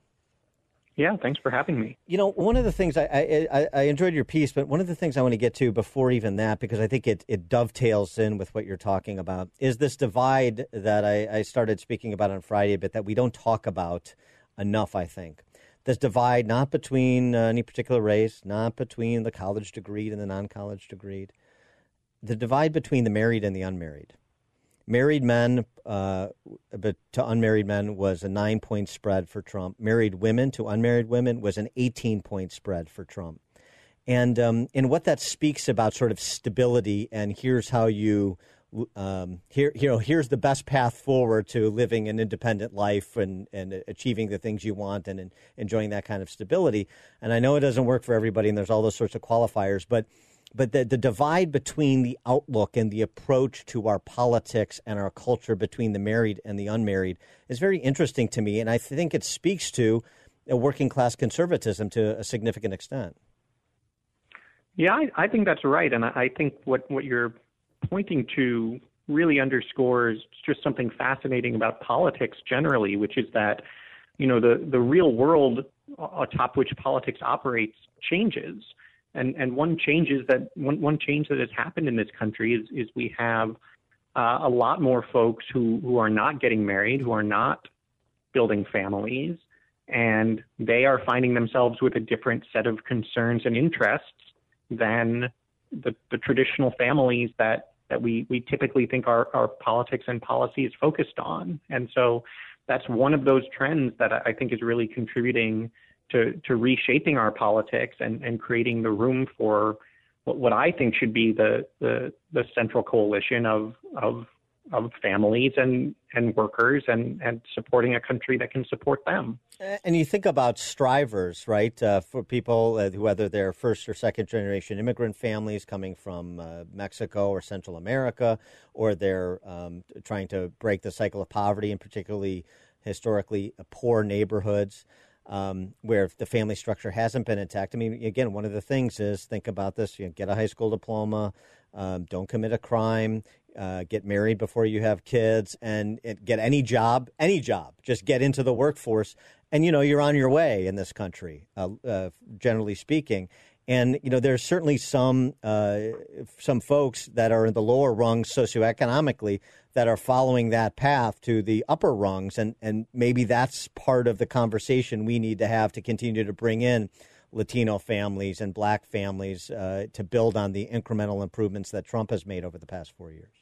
Speaker 10: Yeah, thanks for having me.
Speaker 2: You know, one of the things I, I, I enjoyed your piece, but one of the things I want to get to before even that, because I think it, it dovetails in with what you're talking about, is this divide that I, I started speaking about on Friday, but that we don't talk about enough, I think. This divide, not between uh, any particular race, not between the college degree and the non college degree, the divide between the married and the unmarried Married men, uh, but to unmarried men was a nine point spread for Trump. Married women to unmarried women was an 18 point spread for Trump. And, um, and what that speaks about sort of stability and here's how you um, here, you know, here's the best path forward to living an independent life and, and achieving the things you want and, and enjoying that kind of stability. And I know it doesn't work for everybody, and there's all those sorts of qualifiers, but but the, the divide between the outlook and the approach to our politics and our culture between the married and the unmarried is very interesting to me, and I think it speaks to a working class conservatism to a significant extent.
Speaker 14: Yeah, I, I think that's right, and I, I think what what you're pointing to really underscores just something fascinating about politics generally, which is that, you know, the, the real world atop which politics operates changes. And, and one changes that one, one change that has happened in this country is, is we have uh, a lot more folks who, who are not getting married, who are not building families, and they are finding themselves with a different set of concerns and interests than the, the traditional families that that we, we typically think our, our politics and policy is focused on. And so that's one of those trends that I think is really contributing to, to reshaping our politics and, and creating the room for what, what I think should be the, the, the central coalition of, of of families and, and workers and, and supporting a country that can support them.
Speaker 2: And you think about strivers, right? Uh, for people, uh, whether they're first or second generation immigrant families coming from uh, Mexico or Central America, or they're um, trying to break the cycle of poverty in particularly historically poor neighborhoods. Um, where the family structure hasn't been intact. I mean, again, one of the things is think about this: you know, get a high school diploma, um, don't commit a crime, uh, get married before you have kids, and, and, get any job, any job. Just get into the workforce, and you know you're on your way in this country, uh, uh, generally speaking. And you know there's certainly some uh, some folks that are in the lower rungs socioeconomically that are following that path to the upper rungs, and and maybe that's part of the conversation we need to have to continue to bring in Latino families and black families uh, to build on the incremental improvements that Trump has made over the past four years.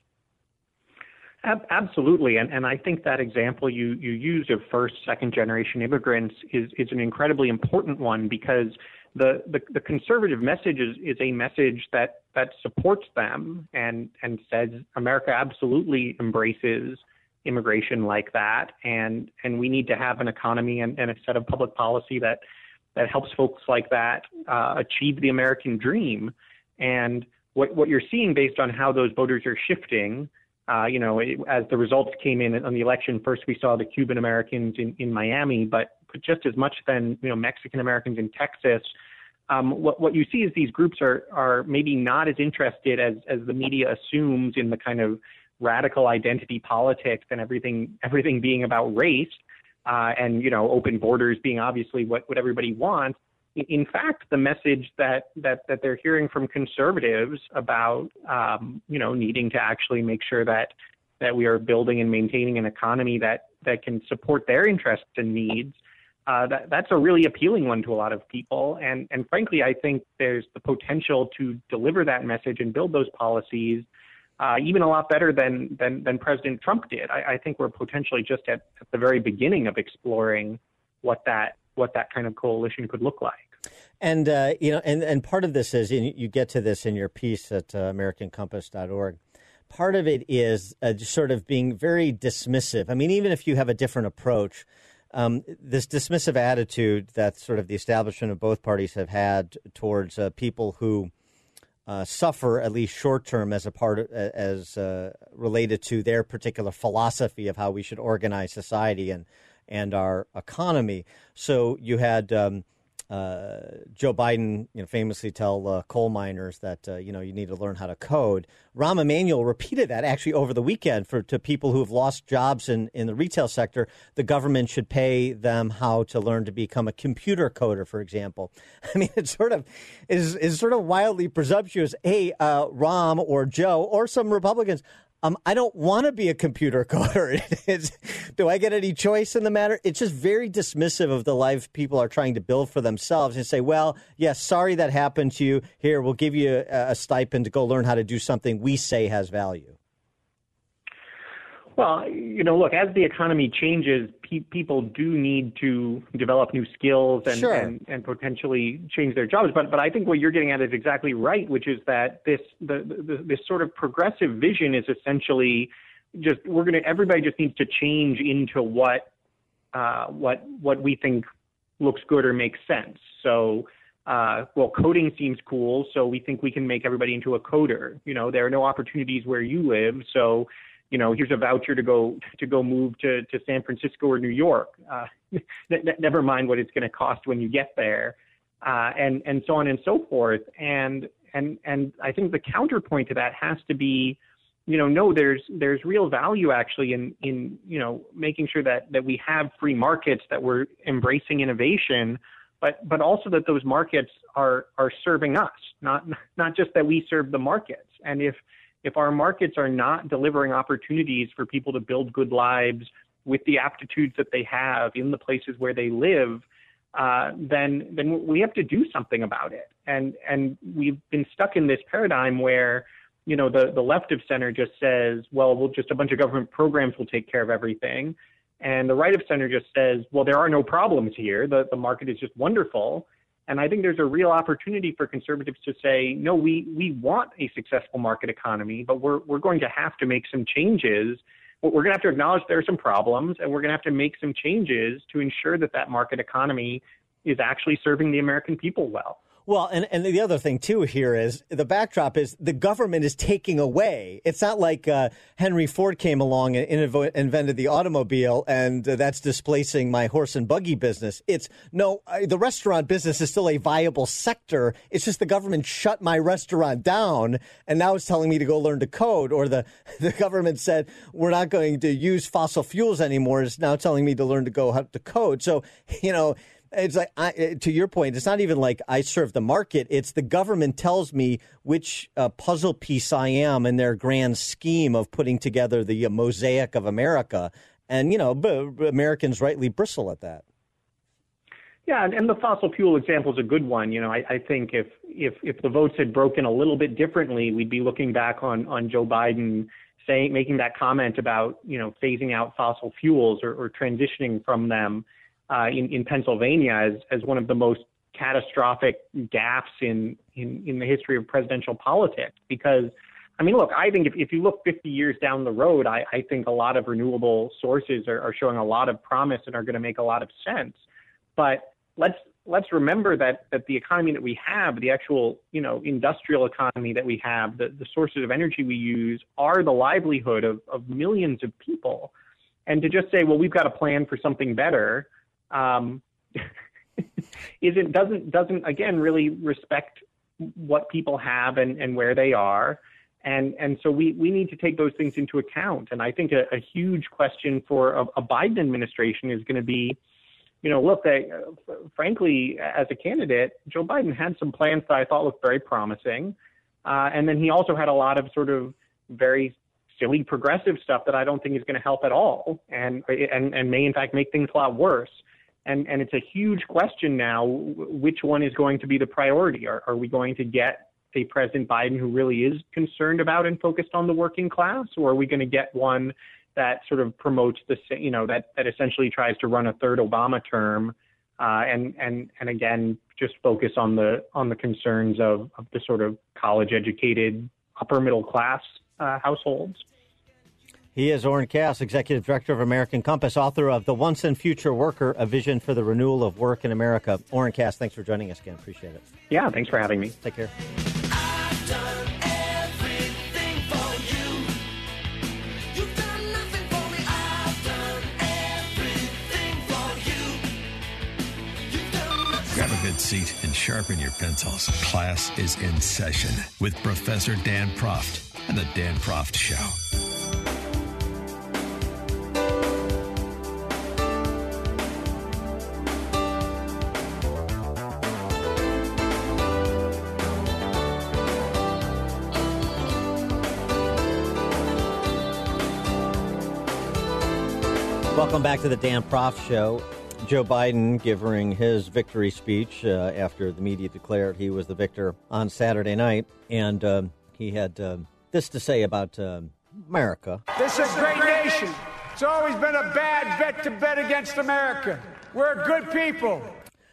Speaker 14: Absolutely, and and I think that example you you used of first, second generation immigrants is is an incredibly important one because the the, the conservative message is, is a message that that supports them and and says America absolutely embraces immigration like that, and and we need to have an economy and, and a set of public policy that that helps folks like that uh, achieve the American dream. And what, what you're seeing based on how those voters are shifting, uh, you know, it, as the results came in on the election, first we saw the Cuban Americans in, in Miami, but, but just as much then, you know, Mexican Americans in Texas. Um, what, what you see is these groups are, are maybe not as interested as, as the media assumes in the kind of radical identity politics and everything, everything being about race uh, and you know open borders being obviously what, what everybody wants. In fact, the message that, that, that they're hearing from conservatives about um, you know needing to actually make sure that that we are building and maintaining an economy that that can support their interests and needs. Uh, that, that's a really appealing one to a lot of people, and and frankly, I think there's the potential to deliver that message and build those policies uh, even a lot better than than, than President Trump did. I, I think we're potentially just at, at the very beginning of exploring what that what that kind of coalition could look like.
Speaker 2: And uh, you know, and and part of this is you get to this in your piece at uh, AmericanCompass.org. Part of it is uh, sort of being very dismissive. I mean, even if you have a different approach, um, this dismissive attitude that sort of the establishment of both parties have had towards uh, people who uh, suffer at least short term as a part of, as uh, related to their particular philosophy of how we should organize society and and our economy. So you had um, uh, Joe Biden, you know, famously tell uh, coal miners that uh, you know you need to learn how to code. Rahm Emanuel repeated that actually over the weekend for to people who have lost jobs in, in the retail sector. The government should pay them how to learn to become a computer coder, for example. (laughs) I mean, it sort of is is sort of wildly presumptuous. Hey, uh, Rahm or Joe or some Republicans, um, I don't want to be a computer coder. (laughs) do I get any choice in the matter? It's just very dismissive of the life people are trying to build for themselves and say, well, yes, sorry that happened to you. Here, we'll give you a, a stipend to go learn how to do something we say has value.
Speaker 14: Well, you know, look, as the economy changes, pe- people do need to develop new skills and,
Speaker 2: Sure.
Speaker 14: and, and potentially change their jobs. But but I think what you're getting at is exactly right, which is that this the, the this sort of progressive vision is essentially just we're gonna everybody just needs to change into what uh, what what we think looks good or makes sense. So uh, well, coding seems cool, so we think we can make everybody into a coder. You know, there are no opportunities where you live, so you know, here's a voucher to go to go move to to San Francisco or New York. Uh, (laughs) ne- ne- never mind what it's going to cost when you get there, uh, and and so on and so forth. And and and I think the counterpoint to that has to be, you know, no, there's there's real value actually in in you know making sure that that we have free markets that we're embracing innovation but but also that those markets are are serving us, not not just that we serve the markets. And if if our markets are not delivering opportunities for people to build good lives with the aptitudes that they have in the places where they live, uh, then then we have to do something about it. And and we've been stuck in this paradigm where you know the the left of center just says, well, we'll just a bunch of government programs will take care of everything. And the right of center just says, well, there are no problems here. The, the market is just wonderful. And I think there's a real opportunity for conservatives to say, no, we, we want a successful market economy, but we're, we're going to have to make some changes. We're going to have to acknowledge there are some problems, and we're going to have to make some changes to ensure that that market economy is actually serving the American people well.
Speaker 2: Well, and, and the other thing too here is the backdrop is the government is taking away. It's not like uh, Henry Ford came along and invo- invented the automobile and uh, that's displacing my horse and buggy business. It's no, uh, the restaurant business is still a viable sector. It's just the government shut my restaurant down and now it's telling me to go learn to code or the, (laughs) the government said we're not going to use fossil fuels anymore. It's now telling me to learn to go how to code. So, you know, it's like I, to your point. It's not even like I serve the market. It's the government tells me which uh, puzzle piece I am in their grand scheme of putting together the uh, mosaic of America. And you know, b- b- Americans rightly bristle at that.
Speaker 14: Yeah, and, and the fossil fuel example is a good one. You know, I, I think if if if the votes had broken a little bit differently, we'd be looking back on on Joe Biden saying making that comment about you know phasing out fossil fuels or, or transitioning from them uh, in in Pennsylvania as as one of the most catastrophic gaffes in in in the history of presidential politics because. I mean, look, I think if, if you look 50 years down the road, I, I think a lot of renewable sources are, are showing a lot of promise and are going to make a lot of sense. But let's let's remember that that the economy that we have, the actual you know industrial economy that we have, the, the sources of energy we use are the livelihood of, of millions of people. And to just say, well, we've got a plan for something better, um, (laughs) isn't doesn't doesn't again really respect what people have and, and where they are. And and so we, we need to take those things into account. And I think a, a huge question for a, a Biden administration is going to be, you know, look, they, uh, frankly, as a candidate, Joe Biden had some plans that I thought looked very promising. Uh, and then he also had a lot of sort of very silly progressive stuff that I don't think is going to help at all and, and, and may in fact make things a lot worse. And, and it's a huge question now, which one is going to be the priority? Are, are we going to get a President Biden who really is concerned about and focused on the working class, or are we going to get one that sort of promotes the, you know, that, that essentially tries to run a third Obama term, uh, and and and again just focus on the on the concerns of, of the sort of college educated upper middle class uh, households.
Speaker 2: He is Oren Cass, Executive Director of American Compass, author of The Once and Future Worker, A Vision for the Renewal of Work in America. Oren Cass, thanks for joining us again. Appreciate it.
Speaker 14: Yeah, thanks for having me.
Speaker 2: Take care.
Speaker 1: Grab a good seat and sharpen your pencils. Class is in session with Professor Dan Proft and the Dan Proft Show.
Speaker 2: Welcome back to the Dan Proft Show. Joe Biden giving his victory speech uh, after the media declared he was the victor on Saturday night. And um, he had um this to say about um America.
Speaker 3: This is a great nation. It's always been a bad bet to bet against America. We're good people.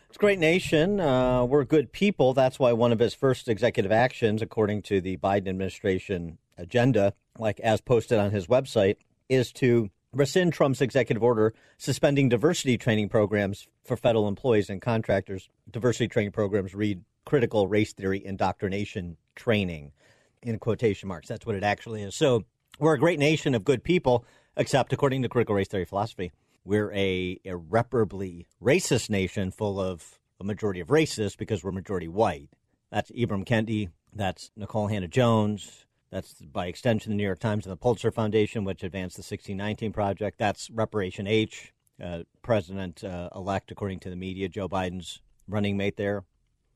Speaker 2: It's a great nation. Uh, we're good people. That's why one of his first executive actions, according to the Biden administration agenda, like as posted on his website, is to rescind Trump's executive order suspending diversity training programs for federal employees and contractors. Diversity training programs read critical race theory indoctrination training in quotation marks. That's what it actually is. So we're a great nation of good people, except according to critical race theory philosophy, we're a irreparably racist nation full of a majority of racists because we're majority white. That's Ibram Kendi. That's Nikole Hannah Jones. That's by extension the New York Times and the Pulitzer Foundation, which advanced the 1619 Project. That's Reparation H, uh, President uh, elect, according to the media, Joe Biden's running mate there.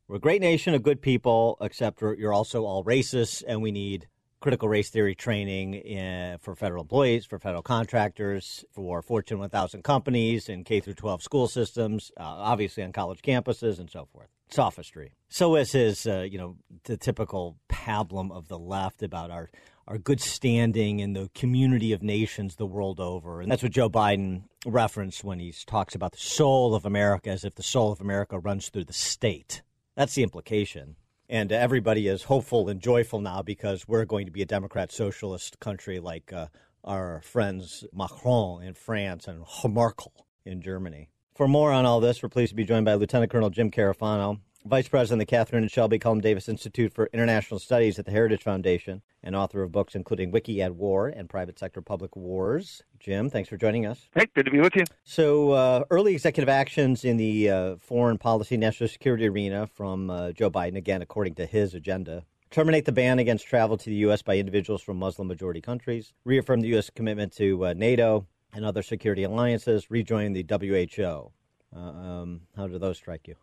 Speaker 2: We're a great nation of good people, except you're also all racist, and we need critical race theory training in, for federal employees, for federal contractors, for Fortune 1000 companies, and K through 12 school systems, uh, obviously on college campuses, and so forth sophistry. So is his, uh, you know, the typical pablum of the left about our our good standing in the community of nations the world over, and that's what Joe Biden referenced when he talks about the soul of America, as if the soul of America runs through the state. That's the implication. And everybody is hopeful and joyful now because we're going to be a Democrat socialist country like uh, our friends Macron in France and Merkel in Germany. For more on all this, we're pleased to be joined by Lieutenant Colonel Jim Carafano, Vice President of the Kathryn and Shelby Cullom Davis Institute for International Studies at the Heritage Foundation, and author of books including Wiki at War and Private Sector Public Wars. Jim, thanks for joining us.
Speaker 15: Hey, good to be with you.
Speaker 2: So, uh, early executive actions in the uh, foreign policy, national security arena from uh, Joe Biden, again, according to his agenda. Terminate the ban against travel to the U.S. by individuals from Muslim majority countries. Reaffirm the U.S. commitment to uh, NATO and other security alliances. Rejoin the WHO. Uh, um, how do those strike you?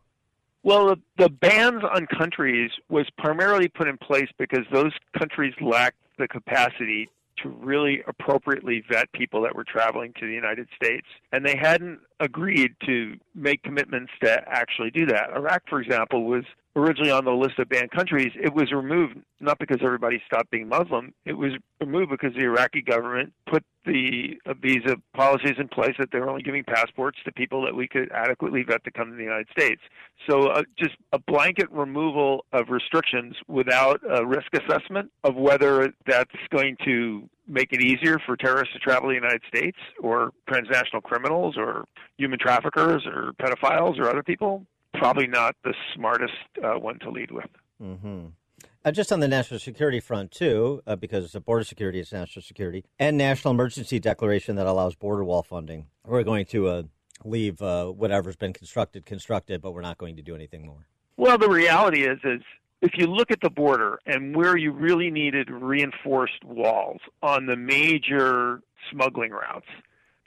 Speaker 15: Well, the, the bans on countries was primarily put in place because those countries lacked the capacity to really appropriately vet people that were traveling to the United States. And they hadn't agreed to make commitments to actually do that. Iraq, for example, was originally on the list of banned countries, it was removed not because everybody stopped being Muslim. It was removed because the Iraqi government put the visa policies in place that they were only giving passports to people that we could adequately vet to come to the United States. So uh, just a blanket removal of restrictions without a risk assessment of whether that's going to make it easier for terrorists to travel to the United States or transnational criminals or human traffickers or pedophiles or other people probably not the smartest uh, one to lead with.
Speaker 2: Mm-hmm. Uh, just on the national security front, too, uh, because border security is national security, and national emergency declaration that allows border wall funding. We're going to uh, leave uh, whatever's been constructed constructed, but we're not going to do anything more.
Speaker 15: Well, the reality is, is if you look at the border and where you really needed reinforced walls on the major smuggling routes,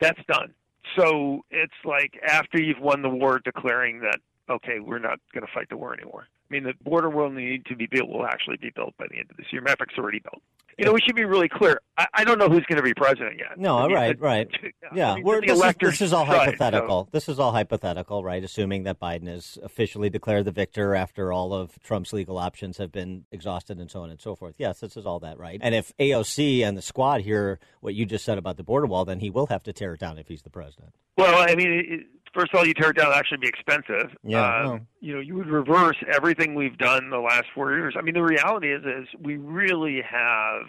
Speaker 15: that's done. So it's like after you've won the war, declaring that okay, we're not going to fight the war anymore. I mean, the border will need to be built will actually be built by the end of this year. Matter already built. You know, we should be really clear. I, I don't know who's going to be president yet.
Speaker 2: No,
Speaker 15: I mean,
Speaker 2: right, right. Yeah,
Speaker 15: I mean,
Speaker 2: We're, this, is, this is all hypothetical.
Speaker 15: so-
Speaker 2: This is all hypothetical, right? Assuming that Biden is officially declared the victor after all of Trump's legal options have been exhausted and so on and so forth. Yes, this is all that, right? And if AOC and the squad hear what you just said about the border wall, then he will have to tear it down if he's the president.
Speaker 15: Well, I mean, it, first of all, you tear it down, it'll actually be expensive.
Speaker 2: Yeah,
Speaker 15: Uh,
Speaker 2: no.
Speaker 15: You know, you would reverse everything we've done the last four years. I mean, the reality is, is we really have.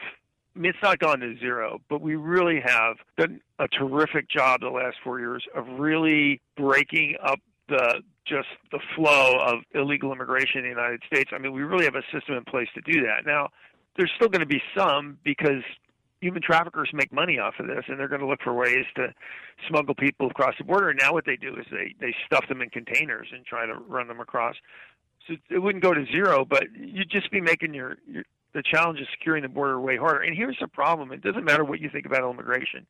Speaker 15: I mean, it's not gone to zero, but we really have done a terrific job the last four years of really breaking up the just the flow of illegal immigration in the United States. I mean, we really have a system in place to do that. Now, there's still going to be some because human traffickers make money off of this, and they're going to look for ways to smuggle people across the border. And now what they do is they they stuff them in containers and try to run them across. So it wouldn't go to zero, but you'd just be making your, your the challenge of securing the border way harder. And here's the problem: it doesn't matter what you think about immigration.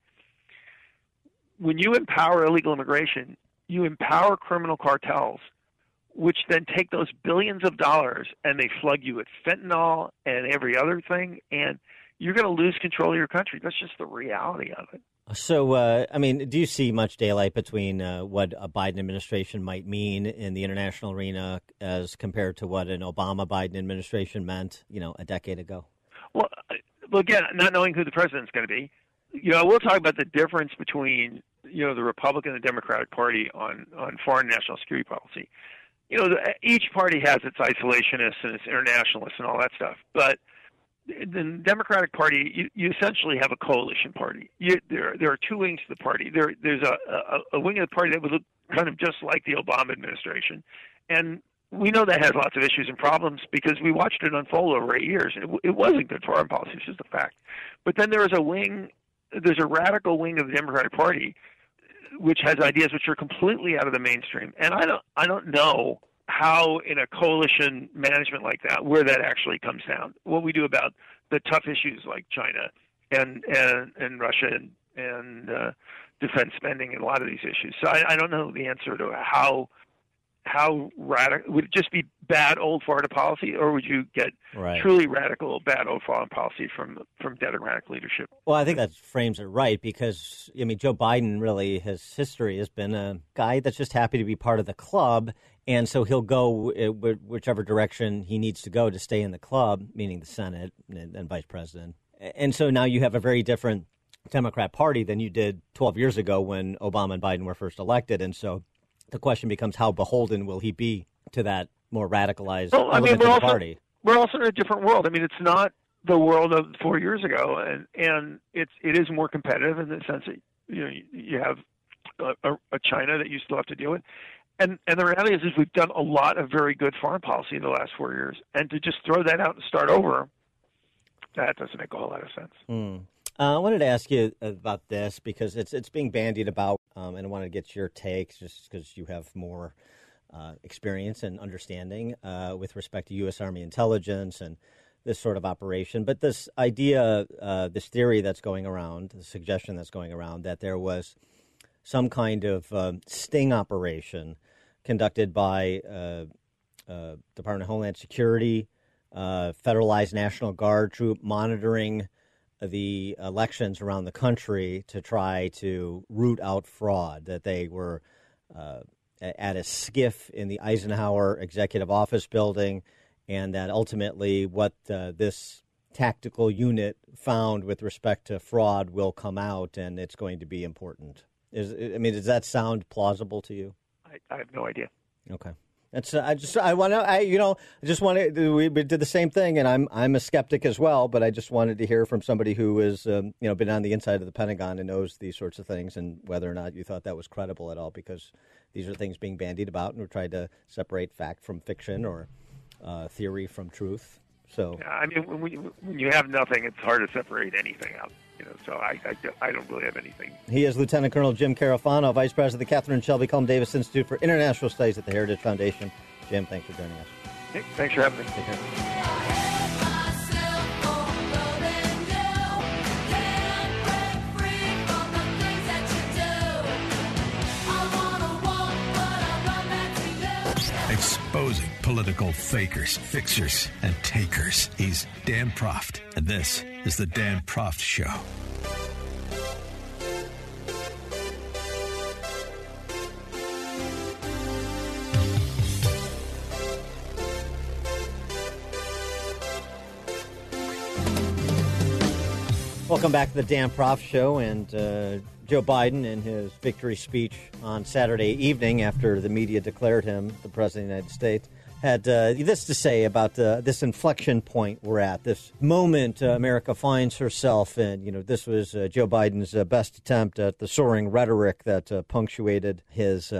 Speaker 15: When you empower illegal immigration, you empower criminal cartels which then take those billions of dollars and they flood you with fentanyl and every other thing, and you're going to lose control of your country. That's just the reality of it.
Speaker 2: So, uh, I mean, do you see much daylight between uh, what a Biden administration might mean in the international arena as compared to what an Obama Biden administration meant, you know, a decade ago?
Speaker 15: Well, well, again, not knowing who the president's going to be, you know, we'll talk about the difference between you know the Republican and the Democratic Party on on foreign national security policy. You know, the, each party has its isolationists and its internationalists and all that stuff, but the Democratic Party, you, you essentially have a coalition party. You, there, there are two wings to the party. There, there's a, a, a wing of the party that would look kind of just like the Obama administration, and we know that has lots of issues and problems because we watched it unfold over eight years. It, it wasn't good foreign policy; it's just a fact. But then there is a wing, there's a radical wing of the Democratic Party, which has ideas which are completely out of the mainstream. And I don't, I don't know how in a coalition management like that where that actually comes down what we do about the tough issues like china and and and russia and and uh, defense spending and a lot of these issues so I, I don't know the answer to how how radical would it just be bad old foreign policy, or would you get
Speaker 2: Right.
Speaker 15: truly radical bad old foreign policy from from Democratic leadership?
Speaker 2: Well, I think that frames it right because I mean Joe Biden really his history has been a guy that's just happy to be part of the club, and so he'll go uh, whichever direction he needs to go to stay in the club, meaning the Senate and, vice president. And so now you have a very different Democrat Party than you did 12 years ago when Obama and Biden were first elected, and so the question becomes how beholden will he be to that more radicalized
Speaker 15: Well, I mean, we're also
Speaker 2: party?
Speaker 15: we're also in a different world. I mean, it's not the world of four years ago, and and it's it is more competitive in the sense that you know you, have a, a China that you still have to deal with. And and the reality is, is we've done a lot of very good foreign policy in the last four years, and to just throw that out and start over, that doesn't make a whole lot of sense.
Speaker 2: Hmm. Uh, I wanted to ask you about this because it's it's being bandied about, um, and I wanted to get your take just because you have more uh, experience and understanding uh, with respect to U.S. Army intelligence and this sort of operation. But this idea, uh, this theory that's going around, the suggestion that's going around, that there was some kind of um, sting operation conducted by uh, uh, Department of Homeland Security, uh, federalized National Guard troop monitoring the elections around the country to try to root out fraud. That they were at a SCIF in the Eisenhower Executive Office building, and that ultimately what uh, this tactical unit found with respect to fraud will come out, and it's going to be important. Is I mean, does that sound plausible to you?
Speaker 15: I, I have no idea.
Speaker 2: Okay. That's I just I want to I you know I just want to we we did the same thing and I'm I'm a skeptic as well but I just wanted to hear from somebody who has um, you know been on the inside of the Pentagon and knows these sorts of things and whether or not you thought that was credible at all because these are things being bandied about and we're trying to separate fact from fiction or uh, theory from truth so
Speaker 15: Yeah, I mean, when, we, when you have nothing, it's hard to separate anything out. You know, so I, I, I don't really have anything.
Speaker 2: he is Lieutenant Colonel Jim Carafano Vice President of the Kathryn Shelby Cullom Davis Institute for International Studies at the Heritage Foundation Jim thanks for joining us
Speaker 15: Hey, thanks for having me.
Speaker 2: Take care.
Speaker 1: Exposing political fakers, fixers, and takers. He's Dan Proft, and this is the Dan Proft Show.
Speaker 2: Welcome back to the Dan Proft Show. And uh, Joe Biden, in his victory speech on Saturday evening, after the media declared him the President of the United States, had uh, this to say about uh, this inflection point we're at, this moment uh, America finds herself in. You know, this was uh, Joe Biden's uh, best attempt at the soaring rhetoric that uh, punctuated his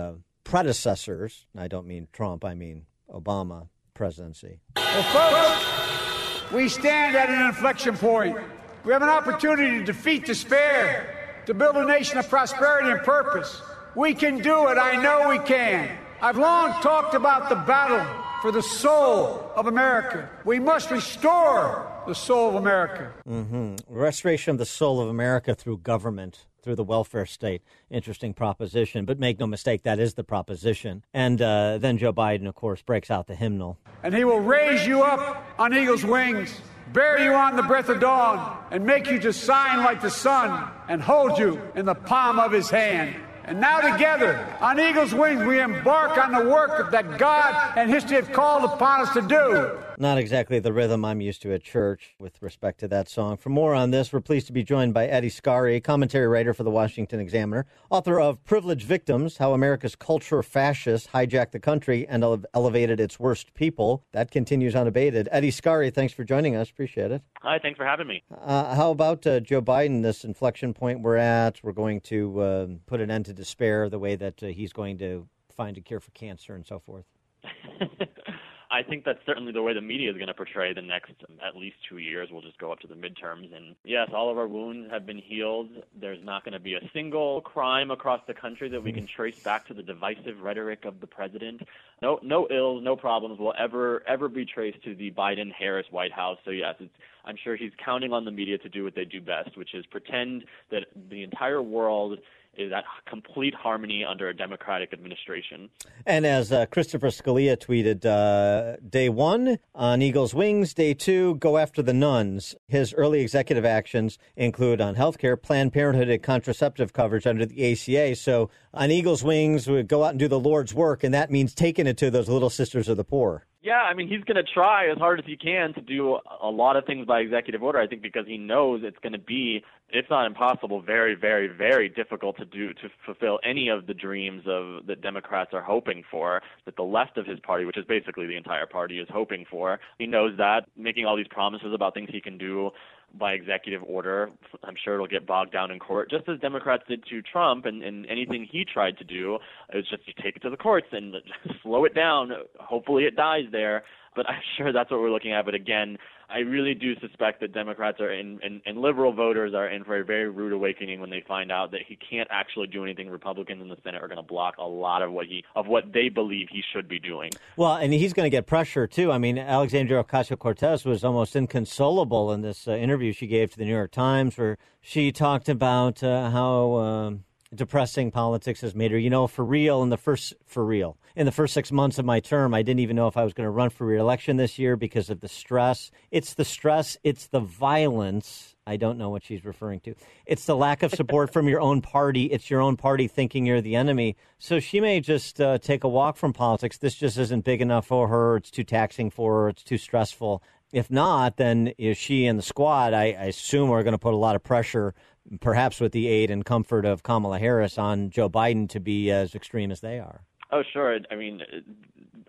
Speaker 2: predecessors. I don't mean Trump, I mean Obama presidency.
Speaker 3: Well, folks, we stand at an inflection point. We have an opportunity to defeat despair, to build a nation of prosperity and purpose. We can do it. I know we can. I've long talked about the battle for the soul of America. We must restore the soul of America.
Speaker 2: hmm Restoration of the soul of America through government, through the welfare state. Interesting proposition, but make no mistake, that is the proposition. And uh, then Joe Biden, of course, breaks out the hymnal.
Speaker 3: And he will raise you up on eagle's wings, bear you on the breath of dawn, and make you to shine like the sun, and hold you in the palm of his hand. And now together, on eagle's wings, we embark on the work that God and history have called upon us to do.
Speaker 2: Not exactly the rhythm I'm used to at church with respect to that song. For more on this, we're pleased to be joined by Eddie Scarry, commentary writer for the Washington Examiner, author of Privileged Victims How America's Culture Fascists Hijacked the Country and Ele- Elevated Its Worst People. That continues unabated. Eddie Scarry, thanks for joining us. Appreciate it.
Speaker 16: Hi, thanks for having me.
Speaker 2: Uh, how about uh, Joe Biden, this inflection point we're at? We're going to uh, put an end to despair the way that uh, he's going to find a cure for cancer and so forth. (laughs)
Speaker 16: I think that's certainly the way the media is going to portray the next at least two years. We'll just go up to the midterms. And yes, all of our wounds have been healed. There's not going to be a single crime across the country that we can mm-hmm. trace back to the divisive rhetoric of the president. No, no ills, no problems will ever, ever be traced to the Biden Harris White House. So yes, it's, I'm sure he's counting on the media to do what they do best, which is pretend that the entire world is at complete harmony under a Democratic administration.
Speaker 2: And as uh, Christopher Scalia tweeted, uh, day one on Eagle's Wings, day two, go after the nuns. His early executive actions include on healthcare, Planned Parenthood, and contraceptive coverage under the ACA. So on Eagle's Wings, we go out and do the Lord's work, and that means taking it to those little sisters of the poor.
Speaker 16: Yeah, I mean, he's going to try as hard as he can to do a lot of things by executive order. I think because he knows it's going to be, if not impossible, very, very, very difficult to do to fulfill any of the dreams of that Democrats are hoping for, that the left of his party, which is basically the entire party, is hoping for. He knows that making all these promises about things he can do by executive order. I'm sure it'll get bogged down in court, just as Democrats did to Trump, and, and anything he tried to do was just to take it to the courts and (laughs) slow it down. Hopefully, it dies there. But I'm sure that's what we're looking at. But again, I really do suspect that Democrats are in, and, and liberal voters are in for a very rude awakening when they find out that he can't actually do anything. Republicans in the Senate are going to block a lot of what he of what they believe he should be doing.
Speaker 2: Well, and he's going to get pressure too. I mean, Alexandria Ocasio Cortez was almost inconsolable in this uh, interview she gave to the New York Times, where she talked about uh, how. Uh, depressing politics has made her. You know, for real, in the first for real, in the first six months of my term, I didn't even know if I was going to run for reelection this year because of the stress. It's the stress. It's the violence. I don't know what she's referring to. It's the lack of support (laughs) from your own party. It's your own party thinking you're the enemy. So she may just uh, take a walk from politics. This just isn't big enough for her. It's too taxing for her. It's too stressful. If not, then she and the squad, I, I assume, are going to put a lot of pressure perhaps with the aid and comfort of Kamala Harris, on Joe Biden to be as extreme as they are.
Speaker 16: Oh, sure. I mean,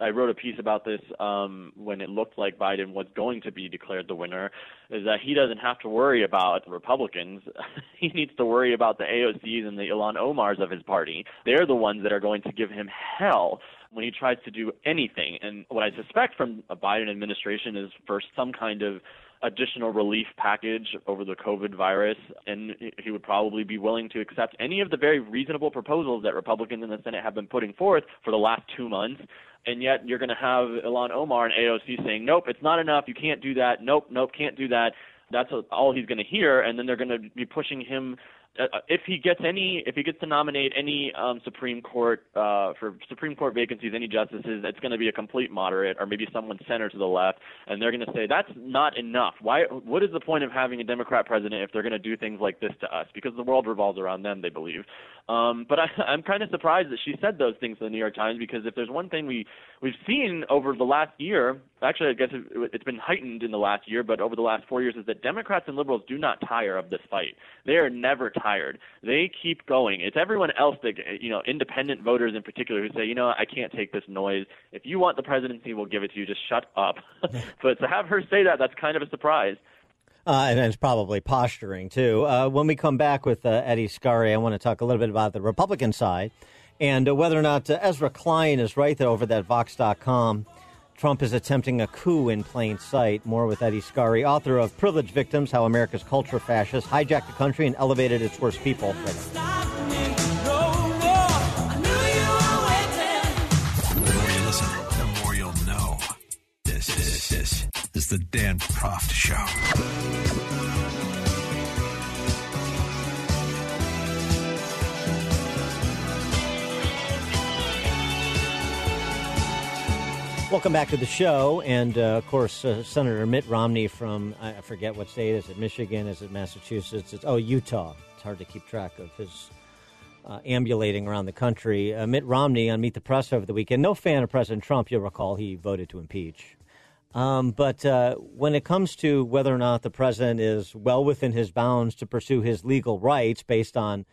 Speaker 16: I wrote a piece about this um, when it looked like Biden was going to be declared the winner. Is that he doesn't have to worry about Republicans. (laughs) he needs to worry about the AOCs and the Ilhan Omars of his party. They're the ones that are going to give him hell when he tries to do anything. And what I suspect from a Biden administration is for some kind of additional relief package over the COVID virus, and he would probably be willing to accept any of the very reasonable proposals that Republicans in the Senate have been putting forth for the last two months. And yet, you're going to have Ilhan Omar and AOC saying, "Nope, it's not enough. You can't do that. Nope, nope, can't do that." That's all he's going to hear, and then they're going to be pushing him uh, if he gets any, if he gets to nominate any um, Supreme Court uh, for Supreme Court vacancies, any justices, it's going to be a complete moderate or maybe someone center to the left, and they're going to say that's not enough. Why? What is the point of having a Democrat president if they're going to do things like this to us? Because the world revolves around them, they believe. Um, but I, (laughs) I'm kind of surprised that she said those things to the New York Times because if there's one thing we we've seen over the last year, actually I guess it, it's been heightened in the last year, but over the last four years, is that Democrats and liberals do not tire of this fight. They are never tired. They keep going. It's everyone else that you know, independent voters in particular, who say, you know, I can't take this noise. If you want the presidency, we'll give it to you. Just shut up. (laughs) but to have her say that, that's kind of a surprise.
Speaker 2: Uh, and it's probably posturing, too. Uh, when we come back with uh, Eddie Scarry, I want to talk a little bit about the Republican side and whether or not uh, Ezra Klein is right there over that Vox.com. Trump is attempting a coup in plain sight. More with Eddie Scarry, author of Privileged Victims How America's Culture Fascists Hijacked the Country and Elevated Its Worst People.
Speaker 1: is the Dan Proft Show.
Speaker 2: Welcome back to the show. And uh, of course, uh, Senator Mitt Romney from, I forget what state, is it Michigan? Is it Massachusetts? It's, oh, Utah. It's hard to keep track of his uh, ambulating around the country. Uh, Mitt Romney on Meet the Press over the weekend, no fan of President Trump, you'll recall, he voted to impeach. Um, but uh, when it comes to whether or not the president is well within his bounds to pursue his legal rights based on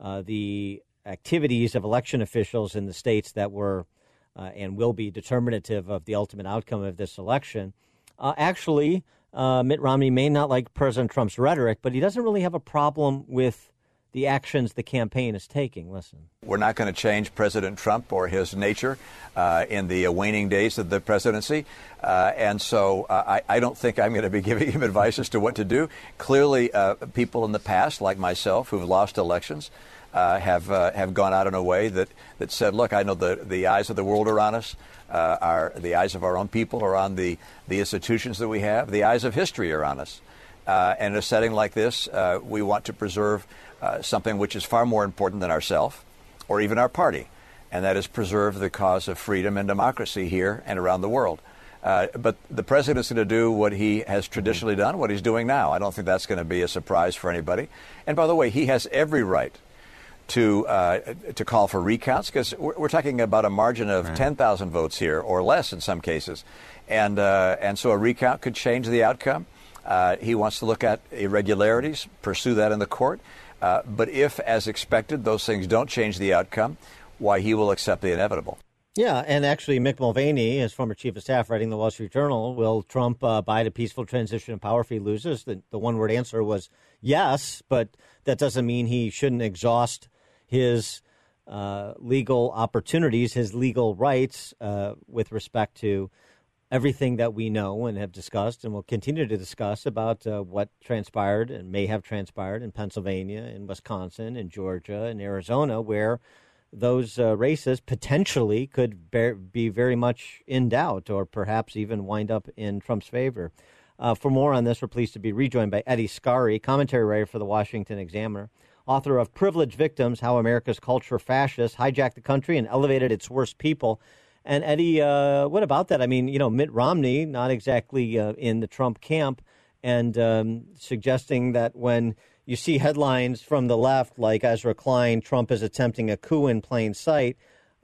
Speaker 2: uh, the activities of election officials in the states that were uh, and will be determinative of the ultimate outcome of this election, uh, actually, uh, Mitt Romney may not like President Trump's rhetoric, but he doesn't really have a problem with the actions the campaign is taking. Listen.
Speaker 17: We're not going to change President Trump or his nature uh, in the waning days of the presidency. Uh, and so uh, I, I, don't think I'm going to be (laughs) giving him advice as to what to do. Clearly, uh, people in the past, like myself, who've lost elections, uh, have uh, have gone out in a way that, that said, look, I know the, the eyes of the world are on us. our, the eyes of our own people are on the, the institutions that we have. The eyes of history are on us. and in a setting like this, we want to preserve uh, something which is far more important than ourselves or even our party, and that is preserve the cause of freedom and democracy here and around the world. Uh, but the president is going to do what he has traditionally done, what he's doing now. I don't think that's going to be a surprise for anybody. And by the way, he has every right to uh, to call for recounts because we're, we're, talking about a margin of right. 10,000 votes here or less in some cases, and uh, and so a recount could change the outcome. Uh, he wants to look at irregularities, pursue that in the court. Uh, but if, as expected, those things don't change the outcome, why he will accept the inevitable.
Speaker 2: Yeah, and actually, Mick Mulvaney, as former chief of staff writing the Wall Street Journal, will Trump uh, buy a peaceful transition of power if he loses? The, the one word answer was yes, but that doesn't mean he shouldn't exhaust his uh, legal opportunities, his legal rights uh, with respect to everything that we know and have discussed and will continue to discuss about uh, what transpired and may have transpired in Pennsylvania, in Wisconsin, in Georgia, in Arizona, where those uh, races potentially could bear, be very much in doubt or perhaps even wind up in Trump's favor. Uh, for more on this, we're pleased to be rejoined by Eddie Scarry, commentary writer for the Washington Examiner, author of Privileged Victims How America's Culture Fascists Hijacked the Country and Elevated Its Worst People. And Eddie, uh, what about that? I mean, you know, Mitt Romney, not exactly uh, in the Trump camp, and um, suggesting that when you see headlines from the left like Ezra Klein, Trump is attempting a coup in plain sight,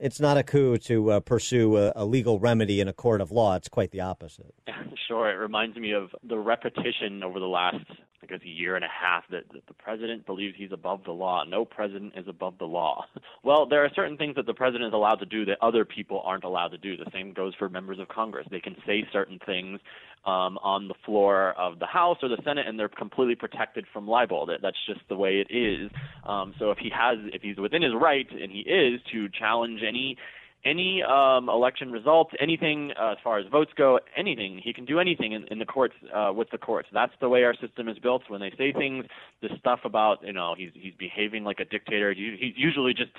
Speaker 2: it's not a coup to uh, pursue a, a, legal remedy in a court of law. It's quite the opposite. (laughs)
Speaker 16: Sure. It reminds me of the repetition over the last, I guess, a year and a half that, that the president believes he's above the law. No president is above the law. (laughs) well, there are certain things that the president is allowed to do that other people aren't allowed to do. The same goes for members of Congress. They can say certain things um, on the floor of the House or the Senate, and they're completely protected from libel. That that's just the way it is. Um, so if he has, if he's within his right, and he is to challenge any any um, election results, anything uh, as far as votes go, anything. He can do anything in, in the courts uh, with the courts. That's the way our system is built. When they say things, the stuff about you know he's he's behaving like a dictator. He's usually just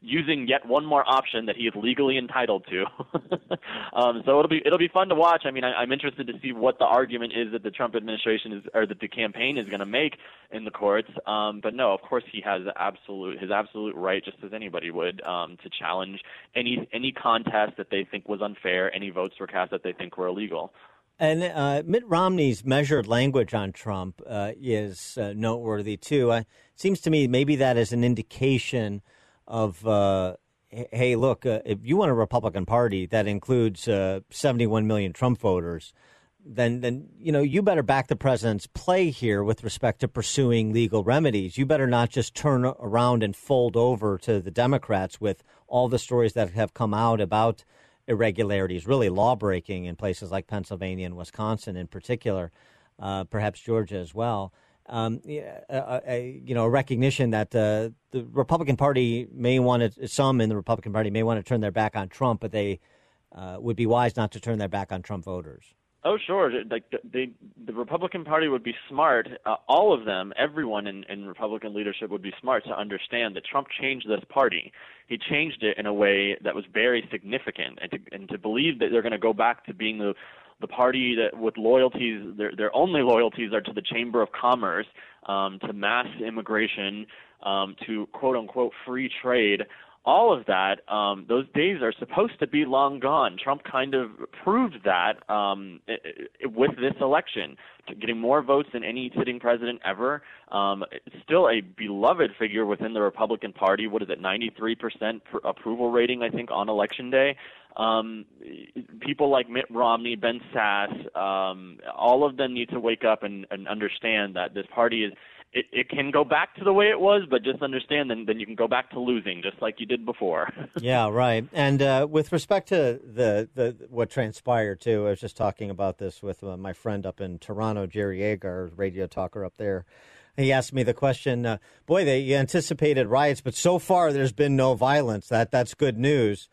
Speaker 16: using yet one more option that he is legally entitled to. (laughs) um, so it'll be it'll be fun to watch. I mean, I, I'm interested to see what the argument is that the Trump administration is or that the campaign is going to make in the courts. Um, but no, of course he has absolute his absolute right, just as anybody would, um, to challenge any any contest that they think was unfair, any votes were cast that they think were illegal.
Speaker 2: And uh, Mitt Romney's measured language on Trump uh, is uh, noteworthy too. it seems to me maybe that is an indication of, uh, hey, look, uh, if you want a Republican Party that includes uh, 71 million Trump voters, then then you know you better back the president's play here with respect to pursuing legal remedies. You better not just turn around and fold over to the Democrats with all the stories that have come out about irregularities, really law breaking in places like Pennsylvania and Wisconsin in particular, uh, perhaps Georgia as well. Um, a, a, you know, a recognition that uh, the Republican Party may want to, some in the Republican Party may want to turn their back on Trump, but they uh, would be wise not to turn their back on Trump voters.
Speaker 16: Oh, sure. Like they, the Republican Party would be smart. Uh, all of them, everyone in, in Republican leadership would be smart to understand that Trump changed this party. He changed it in a way that was very significant, and to, and to believe that they're going to go back to being the the party that with loyalties, their their only loyalties are to the Chamber of Commerce, um, to mass immigration, um, to quote unquote free trade all of that, um, those days are supposed to be long gone. Trump kind of proved that um, with this election, getting more votes than any sitting president ever. Um, still a beloved figure within the Republican Party. What is it, 93% approval rating, I think, on election day. Um, people like Mitt Romney, Ben Sasse, um, all of them need to wake up and, and understand that this party is it, it can go back to the way it was, but just understand then then you can go back to losing just like you did before. (laughs)
Speaker 2: yeah, right. And uh, with respect to the, the what transpired too, I was just talking about this with uh, my friend up in Toronto, Jerry Agar, radio talker up there. He asked me the question, uh, "Boy, they anticipated riots, but so far there's been no violence. That that's good news."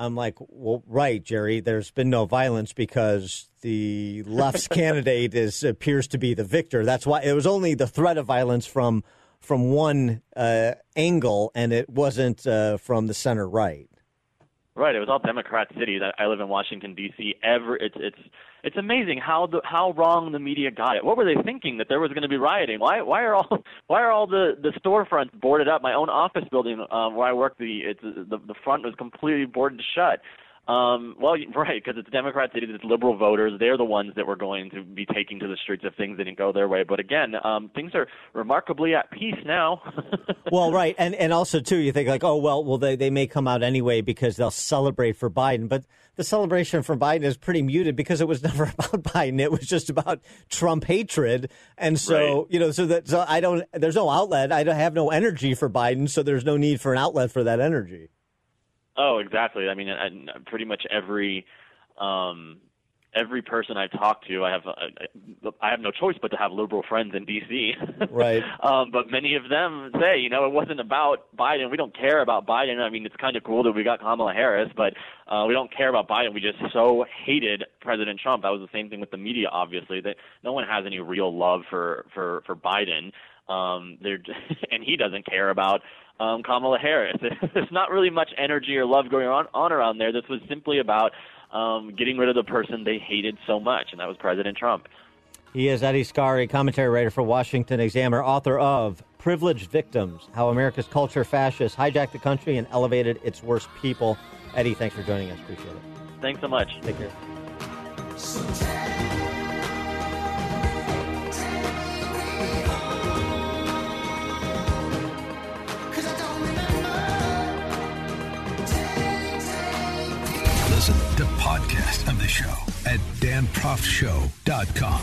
Speaker 2: I'm like, well, right, Jerry. There's been no violence because the (laughs) left's candidate is appears to be the victor. That's why it was only the threat of violence from from one uh, angle, and it wasn't uh, from the center right.
Speaker 16: Right. It was all Democrat cities. I, I live in Washington D.C. Every it's it's it's amazing how the how wrong the media got it. What were they thinking that there was going to be rioting? Why why are all (laughs) why are all the the storefronts boarded up? My own office building um, where I work, the it's the the front was completely boarded shut. Um, well, (laughs) right, because it's Democrat cities, it's liberal voters. They're the ones that were going to be taking to the streets if things didn't go their way. But again, um, things are remarkably at peace now. (laughs)
Speaker 2: well, right, and and also too, you think like, oh well, well they they may come out anyway because they'll celebrate for Biden, but the celebration for Biden is pretty muted because it was (laughs) never about Biden. It was just about Trump hatred, and so right. you know, so that so I don't. There's no outlet. I don't have no energy for Biden, so there's no need for an outlet for that energy.
Speaker 16: Oh, exactly. I mean, I, pretty much every um, every person I've talked to, I have uh, I have no choice but to have liberal friends in D.C. (laughs)
Speaker 2: Right.
Speaker 16: um, but many of them say, you know, it wasn't about Biden. We don't care about Biden. I mean, it's kind of cool that we got Kamala Harris, but uh, we don't care about Biden. We just so hated President Trump. That was the same thing with the media, obviously. That no one has any real love for for for Biden. Um, they're (laughs) and he doesn't care about um, Kamala Harris. (laughs) There's not really much energy or love going on, on around there. This was simply about um, getting rid of the person they hated so much, and that was President Trump.
Speaker 2: He is Eddie Scarry, commentary writer for Washington Examiner, author of Privileged Victims How America's Culture Fascists Hijacked the Country and Elevated Its Worst People. Eddie, thanks for joining us. Appreciate it.
Speaker 16: Thanks so much.
Speaker 2: Take care.
Speaker 1: Podcast of the show at danproftshow.com.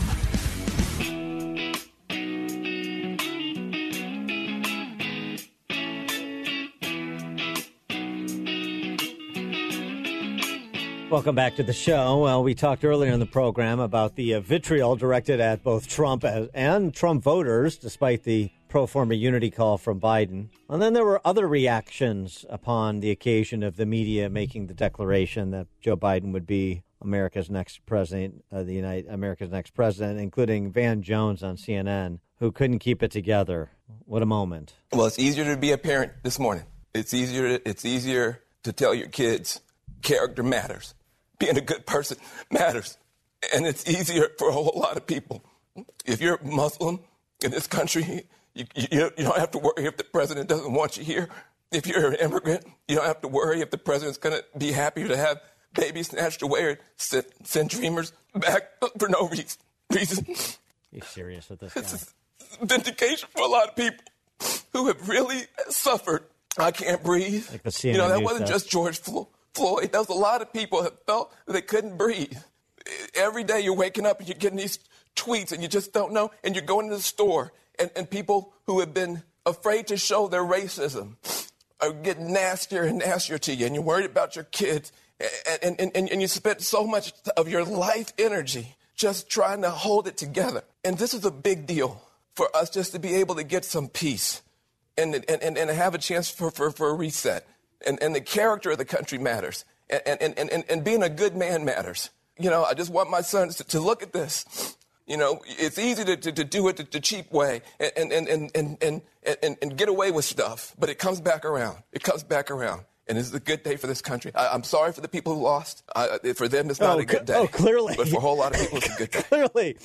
Speaker 2: Welcome back to the show. Well, we talked earlier in the program about the uh, vitriol directed at both Trump and Trump voters, despite the pro forma unity call from Biden. And then there were other reactions upon the occasion of the media making the declaration that Joe Biden would be America's next president, uh, the United America's next president, including Van Jones on CNN, who couldn't keep it together. What a moment!
Speaker 18: Well, it's easier to be a parent this morning. It's easier. it's easier to tell your kids character matters. Being a good person matters, and it's easier for a whole lot of people. If you're Muslim in this country, you, you, you don't have to worry if the president doesn't want you here. If you're an immigrant, you don't have to worry if the president's going to be happy to have babies snatched away or send, send dreamers back for no reason. reason.
Speaker 2: You serious with this guy?
Speaker 18: It's vindication for a lot of people who have really suffered. I can't breathe.
Speaker 2: Like the
Speaker 18: you know, that wasn't
Speaker 2: stuff.
Speaker 18: just George Floyd. That was a lot of people that felt they couldn't breathe. Every day you're waking up and you're getting these tweets and you just don't know, and you're going to the store and, and people who have been afraid to show their racism are getting nastier and nastier to you, and you're worried about your kids, and, and, and, and you spent so much of your life energy just trying to hold it together. And this is a big deal for us just to be able to get some peace and, and, and, have a chance for, for, for a reset. And, and the character of the country matters. And, and, and, and being a good man matters. You know, I just want my sons to, to look at this you know, it's easy to, to, to do it the, cheap way and, and, and, and, and, and, and get away with stuff, but it comes back around. It comes back around. And this is a good day for this country. I, am sorry for the people who lost. I, for them, it's not
Speaker 2: oh,
Speaker 18: a good day.
Speaker 2: Oh, clearly.
Speaker 18: But for a whole lot of people, it's a good day. (laughs)
Speaker 2: clearly.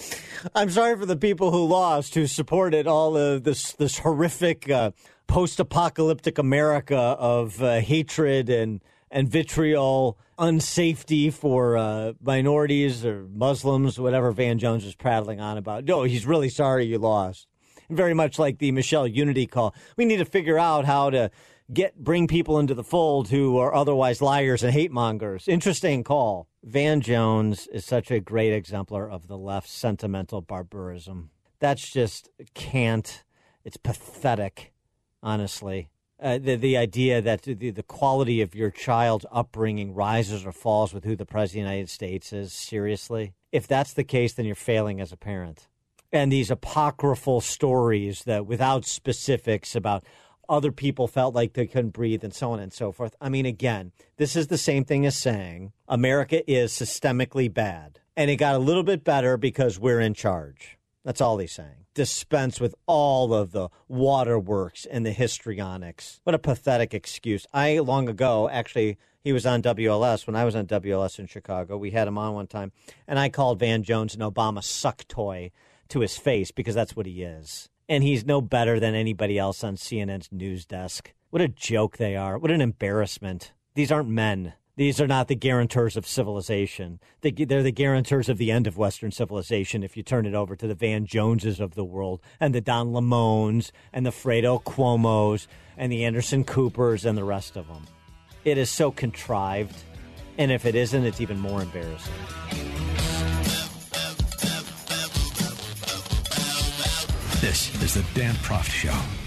Speaker 2: I'm sorry for the people who lost, who supported all of this, this horrific uh, post apocalyptic America of uh, hatred and, and vitriol unsafety for uh, minorities or Muslims, whatever Van Jones was prattling on about. No, he's really sorry you lost. Very much like the Michelle Unity call. We need to figure out how to get bring people into the fold who are otherwise liars and hate mongers. Interesting call. Van Jones is such a great exemplar of the left's sentimental barbarism. That's just can't. It's pathetic, honestly. Uh, the the idea that the, the quality of your child's upbringing rises or falls with who the president of the United States is. Seriously, if that's the case, then you're failing as a parent. And these apocryphal stories that, without specifics about other people felt like they couldn't breathe and so on and so forth. I mean, again, this is the same thing as saying America is systemically bad, and it got a little bit better because we're in charge. That's all he's saying dispense with all of the waterworks and the histrionics. What a pathetic excuse. I, long ago, actually, he was on WLS when I was on WLS in Chicago. We had him on one time, and I called Van Jones an Obama suck toy to his face because that's what he is. And he's no better than anybody else on CNN's news desk. What a joke they are. What an embarrassment. These aren't men. These are not the guarantors of civilization. They, they're the guarantors of the end of Western civilization if you turn it over to the Van Joneses of the world and the Don Lemons and the Fredo Cuomos and the Anderson Coopers and the rest of them. It is so contrived. And if it isn't, it's even more embarrassing.
Speaker 1: This is the Dan Proft Show.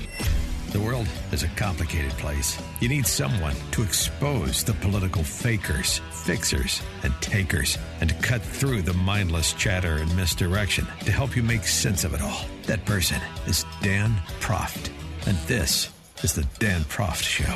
Speaker 1: The world is a complicated place. You need someone to expose the political fakers, fixers, and takers, and to cut through the mindless chatter and misdirection to help you make sense of it all. That person is Dan Proft. And this is the Dan Proft Show.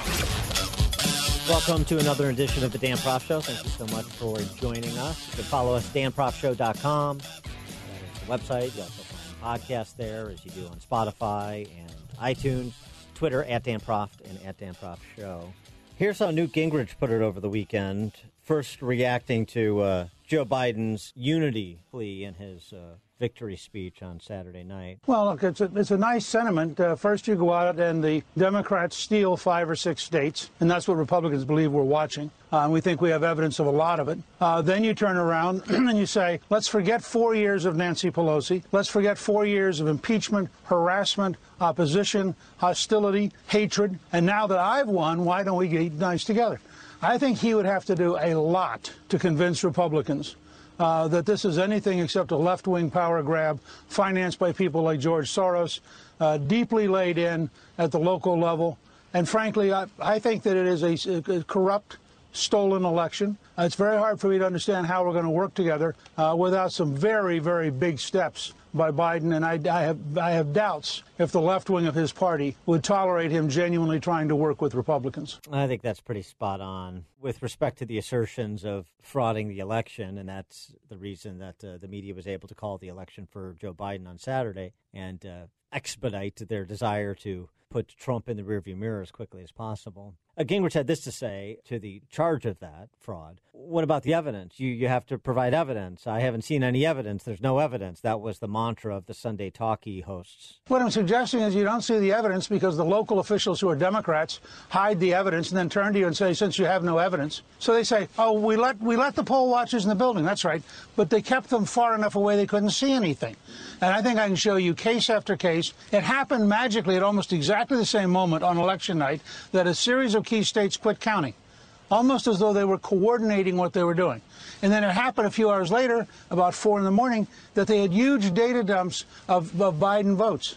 Speaker 2: Welcome to another edition of the Dan Proft Show. Thank you so much for joining us. You can follow us, danproftshow.com. That is the website. You also find podcasts there, as you do on Spotify and iTunes. Twitter at Dan Proft and at Dan Proft Show. Here's how Newt Gingrich put it over the weekend. First, reacting to uh, Joe Biden's unity plea in his uh, victory speech on Saturday night.
Speaker 5: Well, look, it's a, it's a nice sentiment. Uh, first, you go out and the Democrats steal five or six states, and that's what Republicans believe we're watching. Uh, and we think we have evidence of a lot of it. Uh, then you turn around (clears throat) and you say, let's forget four years of Nancy Pelosi. Let's forget four years of impeachment, harassment, opposition, hostility, hatred. And now that I've won, why don't we get nice together? I think he would have to do a lot to convince Republicans uh, that this is anything except a left wing power grab financed by people like George Soros, uh, deeply laid in at the local level. And frankly, I, I think that it is a, a corrupt, stolen election. Uh, it's very hard for me to understand how we're going to work together uh, without some very, very big steps by Biden, and I, I, have I have doubts if the left wing of his party would tolerate him genuinely trying to work with Republicans.
Speaker 2: I think that's pretty spot on with respect to the assertions of frauding the election, and that's the reason that uh, the media was able to call the election for Joe Biden on Saturday and uh, expedite their desire to put Trump in the rearview mirror as quickly as possible. Gingrich had this to say to the charge of that fraud. What about the evidence? You you have to provide evidence. I haven't seen any evidence. There's no evidence. That was the mantra of the Sunday Talkie hosts.
Speaker 5: What I'm suggesting is you don't see the evidence because the local officials who are Democrats hide the evidence and then turn to you and say, since you have no evidence. So they say, oh, we let we let the poll watchers in the building. That's right, but they kept them far enough away they couldn't see anything. And I think I can show you case after case. It happened magically at almost exactly the same moment on election night that a series of key states quit counting, almost as though they were coordinating what they were doing. And then it happened a few hours later, about four in the morning, that they had huge data dumps of, of Biden votes.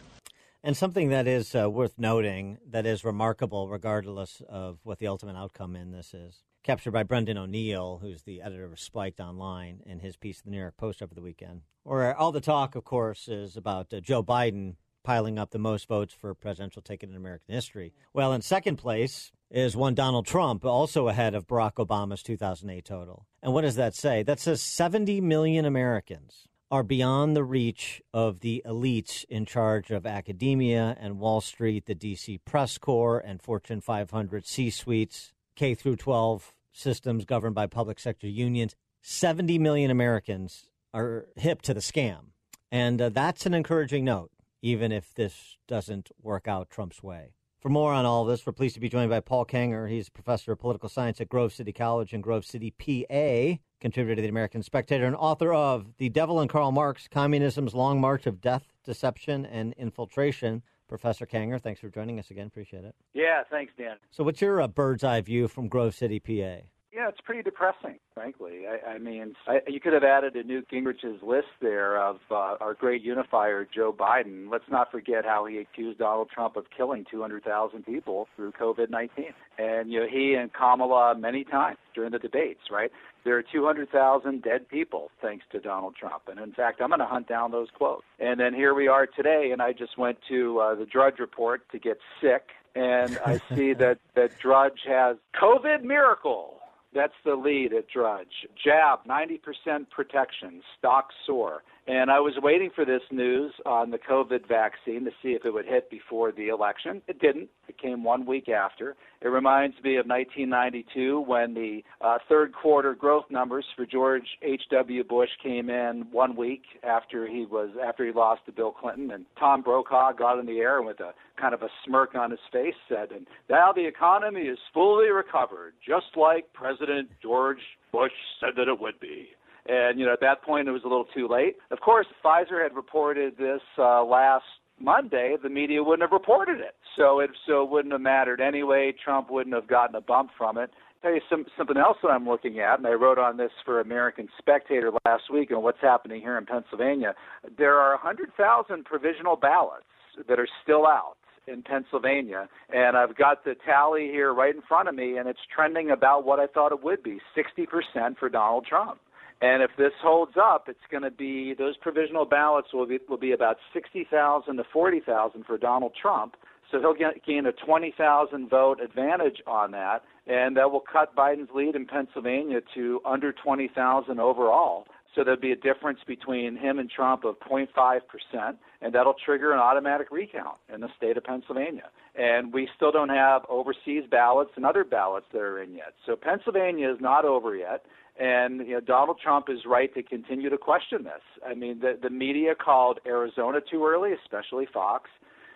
Speaker 2: And something that is uh, worth noting, that is remarkable, regardless of what the ultimate outcome in this is, captured by Brendan O'Neill, who's the editor of Spiked Online, in his piece in the New York Post over the weekend. Where all the talk, of course, is about uh, Joe Biden piling up the most votes for a presidential ticket in American history. Well, in second place is one Donald Trump, also ahead of Barack Obama's 2008 total. And what does that say? That says 70 million Americans are beyond the reach of the elites in charge of academia and Wall Street, the DC press corps, and Fortune 500 C suites, K through 12 systems governed by public sector unions. 70 million Americans are hip to the scam. And uh, that's an encouraging note, even if this doesn't work out Trump's way. For more on all this, we're pleased to be joined by Paul Kengor. He's a professor of political science at Grove City College in Grove City, PA, contributor to the American Spectator, and author of The Devil and Karl Marx Communism's Long March of Death, Deception, and Infiltration. Professor Kengor, thanks for joining us again. Appreciate it.
Speaker 19: Yeah, thanks, Dan.
Speaker 2: So, what's your uh, bird's eye view from Grove City, PA?
Speaker 19: Yeah, it's pretty depressing, frankly. I, I mean, I, you could have added a Newt Gingrich's list there of uh, our great unifier, Joe Biden. Let's not forget how he accused Donald Trump of killing 200,000 people through COVID 19. And, you know, he and Kamala many times during the debates, right? There are 200,000 dead people thanks to Donald Trump. And in fact, I'm going to hunt down those quotes. And then here we are today, and I just went to uh, the Drudge Report to get sick. And I see (laughs) that, that Drudge has COVID miracle. That's the lead at Drudge. Jab, 90% protection, stock soar. And I was waiting for this news on the COVID vaccine to see if it would hit before the election. It didn't. It came one week after. It reminds me of 1992 when the uh, third quarter growth numbers for George H.W. Bush came in one week after he was after he lost to Bill Clinton, and Tom Brokaw got in the air with a kind of a smirk on his face said, "And now the economy is fully recovered, just like President George Bush said that it would be." And you know, at that point, it was a little too late. Of course, Pfizer had reported this uh, last Monday, the media wouldn't have reported it. So it so it wouldn't have mattered anyway. Trump wouldn't have gotten a bump from it. Tell you some, something else that I'm looking at, and I wrote on this for American Spectator last week on what's happening here in Pennsylvania. There are 100,000 provisional ballots that are still out in Pennsylvania, and I've got the tally here right in front of me, and it's trending about what I thought it would be 60% for Donald Trump. And if this holds up, it's going to be those provisional ballots will be will be about sixty thousand to forty thousand for Donald Trump. So he'll get, gain a twenty thousand vote advantage on that, and that will cut Biden's lead in Pennsylvania to under twenty thousand overall. So there'll be a difference between him and Trump of 0.5 percent, and that'll trigger an automatic recount in the state of Pennsylvania. And we still don't have overseas ballots and other ballots that are in yet. So Pennsylvania is not over yet. And you know, Donald Trump is right to continue to question this. I mean, the the media called Arizona too early, especially Fox,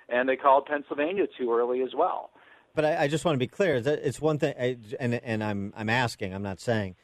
Speaker 19: and they called Pennsylvania too early as well.
Speaker 2: But I, I just want to be clear that it's one thing, and and I'm I'm asking, I'm not saying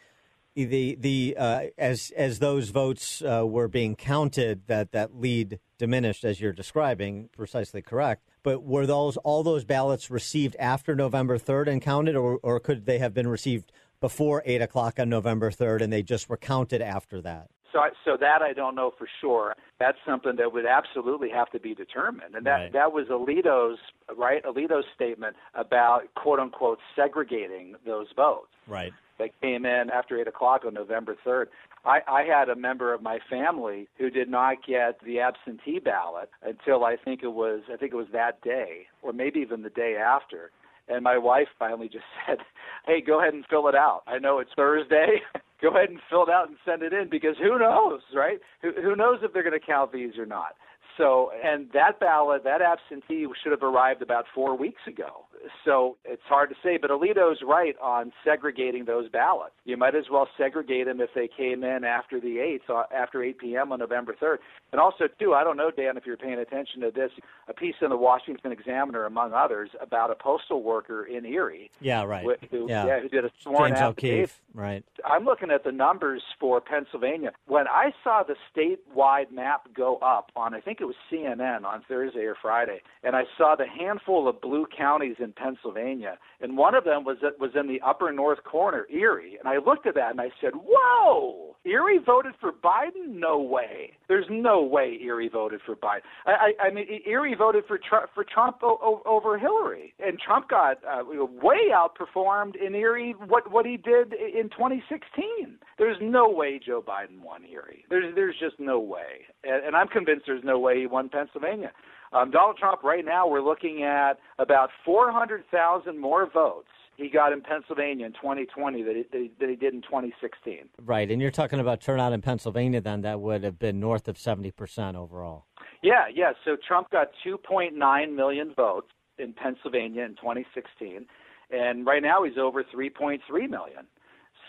Speaker 2: the the uh, as as those votes uh, were being counted, that that lead diminished as you're describing, precisely correct. But were those all those ballots received after November third and counted, or or could they have been received before 8 o'clock on November 3rd, and they just were counted after that?
Speaker 19: So, so that I don't know for sure. That's something that would absolutely have to be determined, and that
Speaker 2: Right.
Speaker 19: that was Alito's right. Alito's statement about quote unquote segregating those votes
Speaker 2: Right.
Speaker 19: that came in after eight o'clock on November third. I, I had a member of my family who did not get the absentee ballot until I think it was I think it was that day, or maybe even the day after. And my wife finally just (laughs) said, "Hey, go ahead and fill it out. I know it's Thursday. (laughs) go ahead and fill it out and send it in because who knows, right? Who, who knows if they're going to count these or not?" So, and that ballot, that absentee should have arrived about four weeks ago. So it's hard to say, but Alito's right on segregating those ballots. You might as well segregate them if they came in after the 8th, uh, after 8 p.m. on November 3rd. And also, too, I don't know, Dan, if you're paying attention to this, a piece in the Washington Examiner, among others, about a postal worker in Erie.
Speaker 2: Yeah, right.
Speaker 19: Who, who-
Speaker 2: yeah.
Speaker 19: who did a sworn
Speaker 2: James
Speaker 19: affidavit.
Speaker 2: O'Keefe, right.
Speaker 19: I'm looking at the numbers for Pennsylvania. When I saw the statewide map go up on, I think it was CNN on Thursday or Friday, and I saw the handful of blue counties in Pennsylvania, and one of them was was in the upper north corner, Erie, and I looked at that and I said, "Whoa, Erie voted for Biden? No way. There's no way Erie voted for Biden. I, I, I mean, Erie voted for Trump, for Trump o- o- over Hillary, and Trump got uh, way outperformed in Erie what what he did in 2016. There's no way Joe Biden won Erie. There's there's just no way, and, and I'm convinced there's no way he won Pennsylvania. Um, Donald Trump, right now, we're looking at about 400,000 more votes he got in Pennsylvania in 2020 that he, that he, that he did in 2016.
Speaker 2: Right. And you're talking about turnout in Pennsylvania, then that would have been north of 70% overall.
Speaker 19: Yeah, yeah. So Trump got 2.9 million votes in Pennsylvania in 2016, and right now he's over 3.3 million.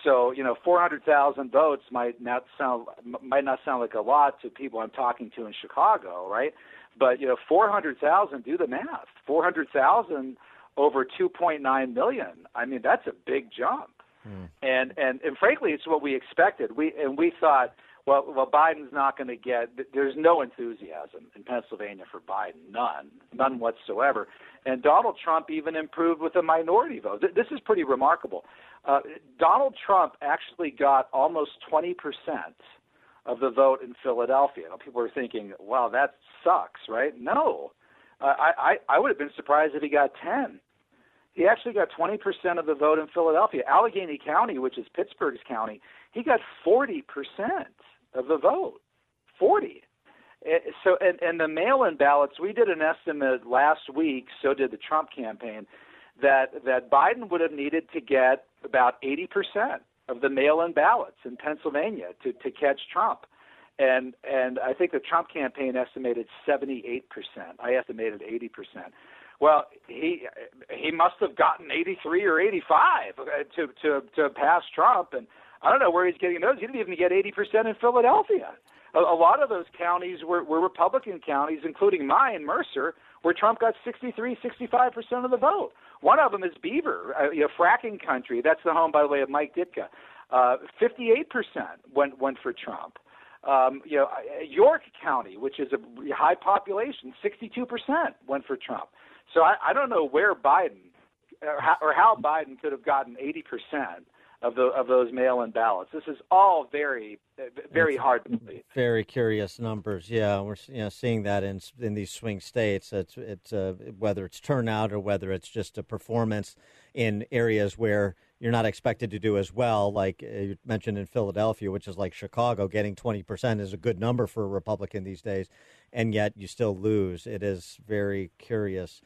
Speaker 19: So you know, 400,000 votes might not sound might not sound like a lot to people I'm talking to in Chicago, right? But you know, 400,000. Do the math. 400,000 over 2.9 million. I mean, that's a big jump. Hmm. And, and and frankly, it's what we expected. We and we thought, Well, well, Biden's not going to get. There's no enthusiasm in Pennsylvania for Biden, none, none whatsoever. And Donald Trump even improved with a minority vote. This is pretty remarkable. Uh, Donald Trump actually got almost 20 percent of the vote in Philadelphia. Now, people are thinking, "Wow, that sucks," right? No, uh, I, I I would have been surprised if he got 10. He actually got 20 percent of the vote in Philadelphia. Allegheny County, which is Pittsburgh's county, he got 40 percent of the vote. 40. Eh, so, and, and the mail-in ballots, we did an estimate last week. So did the Trump campaign, that that Biden would have needed to get about 80 percent of the mail-in ballots in Pennsylvania to to catch Trump. And and I think the Trump campaign estimated 78 percent. I estimated 80 percent. Well, he he must have gotten 83 or 85 uh, to to to pass Trump, and I don't know where he's getting those. He didn't even get 80% in Philadelphia. A, a lot of those counties were, were Republican counties, including mine, Mercer, where Trump got 63, 65% of the vote. One of them is Beaver, a, a fracking country. That's the home, by the way, of Mike Ditka. Uh, 58% went went for Trump. Um, you know, York County, which is a high population, 62% went for Trump. So I, I don't know where Biden or how, or how Biden could have gotten 80% of the of those mail-in ballots. This is all very very
Speaker 2: it's
Speaker 19: hard to believe.
Speaker 2: Very curious numbers. Yeah, we're you know seeing that in in these swing states. It's it's uh, whether it's turnout or whether it's just a performance in areas where you're not expected to do as well. Like uh, you mentioned in Philadelphia, which is like Chicago, getting 20% is a good number for a Republican these days, and yet you still lose. It is very curious.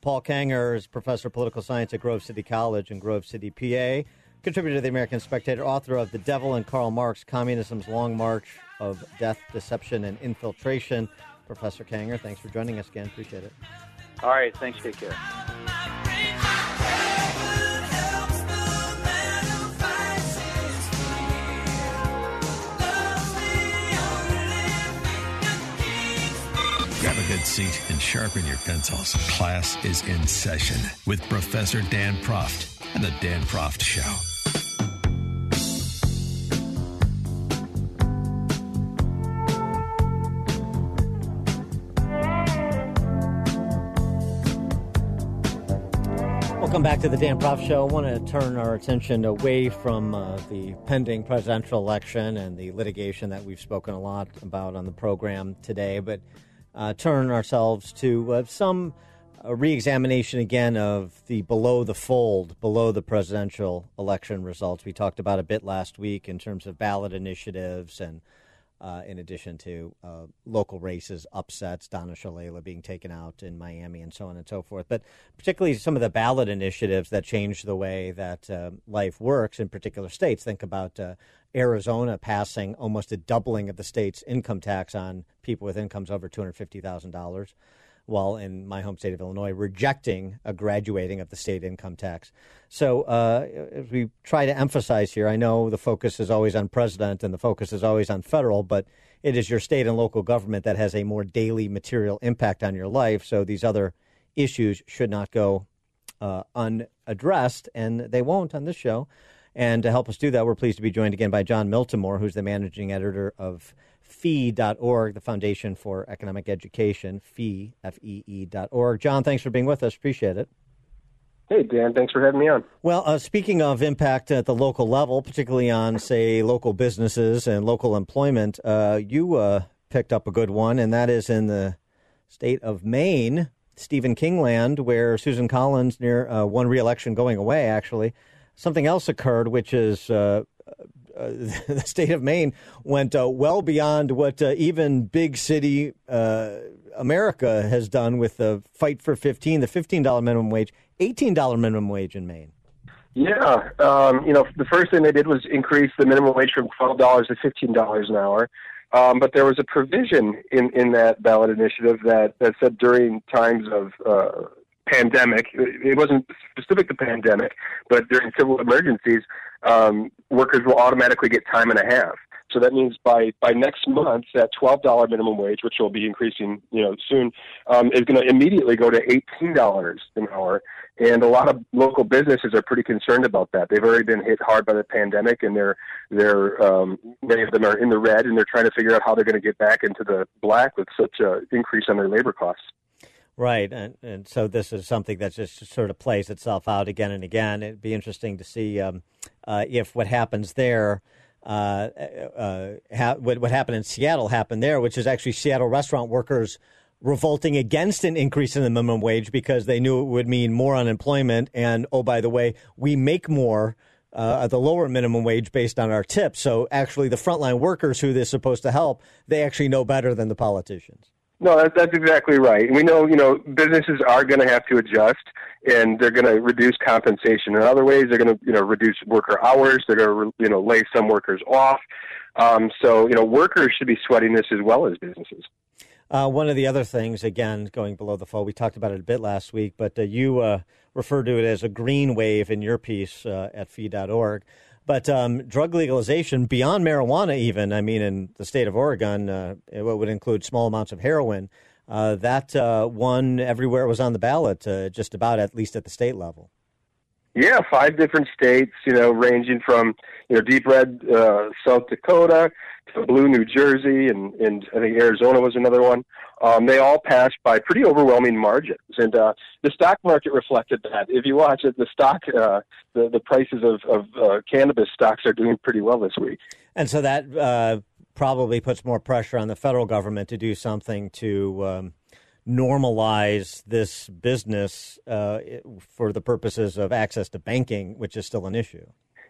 Speaker 2: Paul Kengor is professor of political science at Grove City College in Grove City, PA contributor to the American Spectator, author of The Devil and Karl Marx Communism's Long March of Death, Deception, and Infiltration. Professor Kengor, thanks for joining us again. Appreciate it.
Speaker 19: All right. Thanks. Take care.
Speaker 1: Grab a good seat and sharpen your pencils. Class is in session with Professor Dan Proft and the Dan Proft Show.
Speaker 2: Welcome back to the Dan Proft Show. I want to turn our attention away from uh, the pending presidential election and the litigation that we've spoken a lot about on the program today, but uh, turn ourselves to uh, some uh, reexamination again of the below the fold, below the presidential election results. We talked about a bit last week in terms of ballot initiatives and uh, in addition to uh, local races, upsets, Donna Shalala being taken out in Miami, and so on and so forth. But particularly some of the ballot initiatives that change the way that uh, life works in particular states. Think about uh, Arizona passing almost a doubling of the state's income tax on people with incomes over $250,000 while in my home state of Illinois rejecting a graduating of the state income tax. So, uh, as we try to emphasize here, I know the focus is always on president and the focus is always on federal, but it is your state and local government that has a more daily material impact on your life. So, these other issues should not go uh, unaddressed, and they won't on this show. And to help us do that, we're pleased to be joined again by Jon Miltimore, who's the managing editor of FEE.org, the Foundation for Economic Education, FEE, F-E-E.org. Jon, thanks for being with us. Appreciate it.
Speaker 20: Hey, Dan, thanks for having me on.
Speaker 2: Well, uh, speaking of impact at the local level, particularly on, say, local businesses and local employment, uh, you uh, picked up a good won, and that is in the state of Maine, Stephen Kingland, where Susan Collins near uh, one reelection going away, actually. Something else occurred, which is uh, (laughs) the state of Maine went uh, well beyond what uh, even big city uh, America has done with the fight for 15, the $15 minimum wage, $18 minimum wage in Maine.
Speaker 20: Yeah, um, you know, the first thing they did was increase the minimum wage from twelve dollars to fifteen dollars an hour. Um, but there was a provision in, in that ballot initiative that, that said during times of uh, pandemic, it wasn't specific to pandemic, but during civil emergencies, um, workers will automatically get time and a half. So that means by by next month, that twelve dollar minimum wage, which will be increasing, you know, soon, um, is going to immediately go to eighteen dollars an hour. And a lot of local businesses are pretty concerned about that. They've already been hit hard by the pandemic, and they're they're um, many of them are in the red, and they're trying to figure out how they're going to get back into the black with such an increase on their labor costs.
Speaker 2: Right, and and so this is something that just sort of plays itself out again and again. It'd be interesting to see um, uh, if what happens there. Uh, uh, ha- what, what happened in Seattle happened there, which is actually Seattle restaurant workers revolting against an increase in the minimum wage because they knew it would mean more unemployment. And oh, by the way, we make more uh, at the lower minimum wage based on our tips. So actually, the frontline workers who they're supposed to help, they actually know better than the politicians.
Speaker 20: No, that, that's exactly right. We know, you know, businesses are going to have to adjust, and they're going to reduce compensation in other ways. They're going to, you know, reduce worker hours. They're going to, you know, lay some workers off. Um, so, you know, workers should be sweating this as well as businesses.
Speaker 2: Uh, one of the other things, again, going below the fold, we talked about it a bit last week, but uh, you uh, referred to it as a green wave in your piece uh, at fee.org. But um, drug legalization beyond marijuana, even, I mean, in the state of Oregon, uh, it would include small amounts of heroin. Uh, that uh, won everywhere was on the ballot, uh, just about at least at the state level.
Speaker 20: Yeah, five different states, you know, ranging from you know deep red uh, South Dakota blue New Jersey, and and I think Arizona was another one. Um, they all passed by pretty overwhelming margins, and uh, the stock market reflected that. If you watch it, the stock, uh, the the prices of of uh, cannabis stocks are doing pretty well this week.
Speaker 2: And so that uh, probably puts more pressure on the federal government to do something to. Um, normalize this business uh, for the purposes of access to banking, which is still an issue.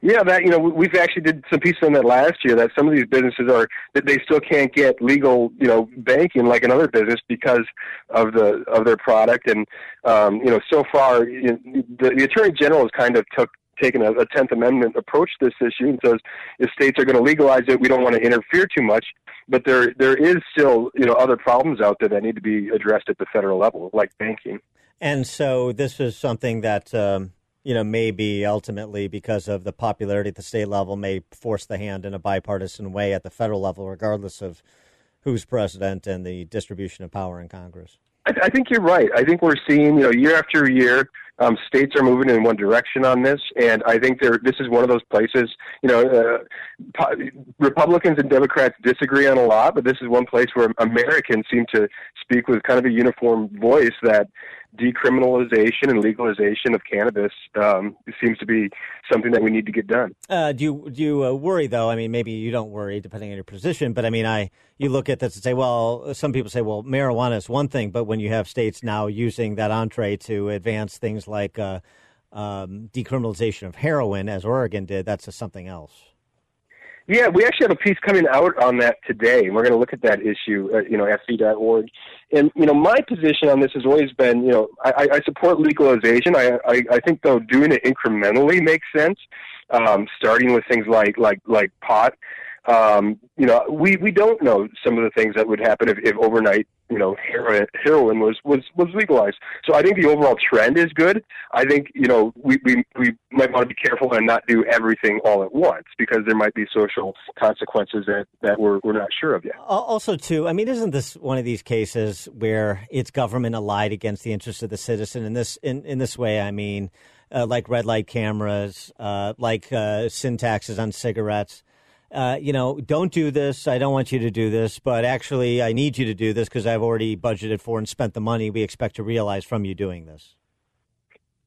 Speaker 20: Yeah, that you know we've actually did some pieces on that last year. That some of these businesses are that they still can't get legal you know banking like another business because of the of their product. And um, you know so far you know, the, the attorney general has kind of took taken a, a Tenth Amendment approach to this issue and says if states are going to legalize it, we don't want to interfere too much. But there there is still you know other problems out there that need to be addressed at the federal level, like banking.
Speaker 2: And so this is something that. Um you know, maybe ultimately because of the popularity at the state level, may force the hand in a bipartisan way at the federal level, regardless of who's president and the distribution of power in Congress.
Speaker 20: I, I think you're right. I think we're seeing, you know, year after year, um, states are moving in one direction on this, and I think there. This is one of those places. You know, uh, po- Republicans and Democrats disagree on a lot, but this is one place where Americans seem to speak with kind of a uniform voice that decriminalization and legalization of cannabis um, seems to be something that we need to get done.
Speaker 2: Uh, do you do you uh, worry though? I mean, maybe you don't worry depending on your position, but I mean, I you look at this and say, well, some people say, well, marijuana is one thing, but when you have states now using that entree to advance things like uh, um, decriminalization of heroin, as Oregon did, that's something else.
Speaker 20: Yeah, we actually have a piece coming out on that today, and we're going to look at that issue, uh, you know, at fee.org. And, you know, my position on this has always been, you know, I, I support legalization. I, I, I think, though, doing it incrementally makes sense, um, starting with things like, like, like pot. Um, you know, we, we don't know some of the things that would happen if, if overnight, you know, heroin, was, was, was legalized. So I think the overall trend is good. I think, you know, we, we, we might want to be careful and not do everything all at once because there might be social consequences that, that we're, we're not sure of yet.
Speaker 2: Also, too, I mean, isn't this one of these cases where it's government allied against the interests of the citizen? In this, in, in this way, I mean, uh, like red light cameras, uh, like uh, sin taxes on cigarettes uh, you know, don't do this. I don't want you to do this, but actually, I need you to do this because I've already budgeted for and spent the money we expect to realize from you doing this.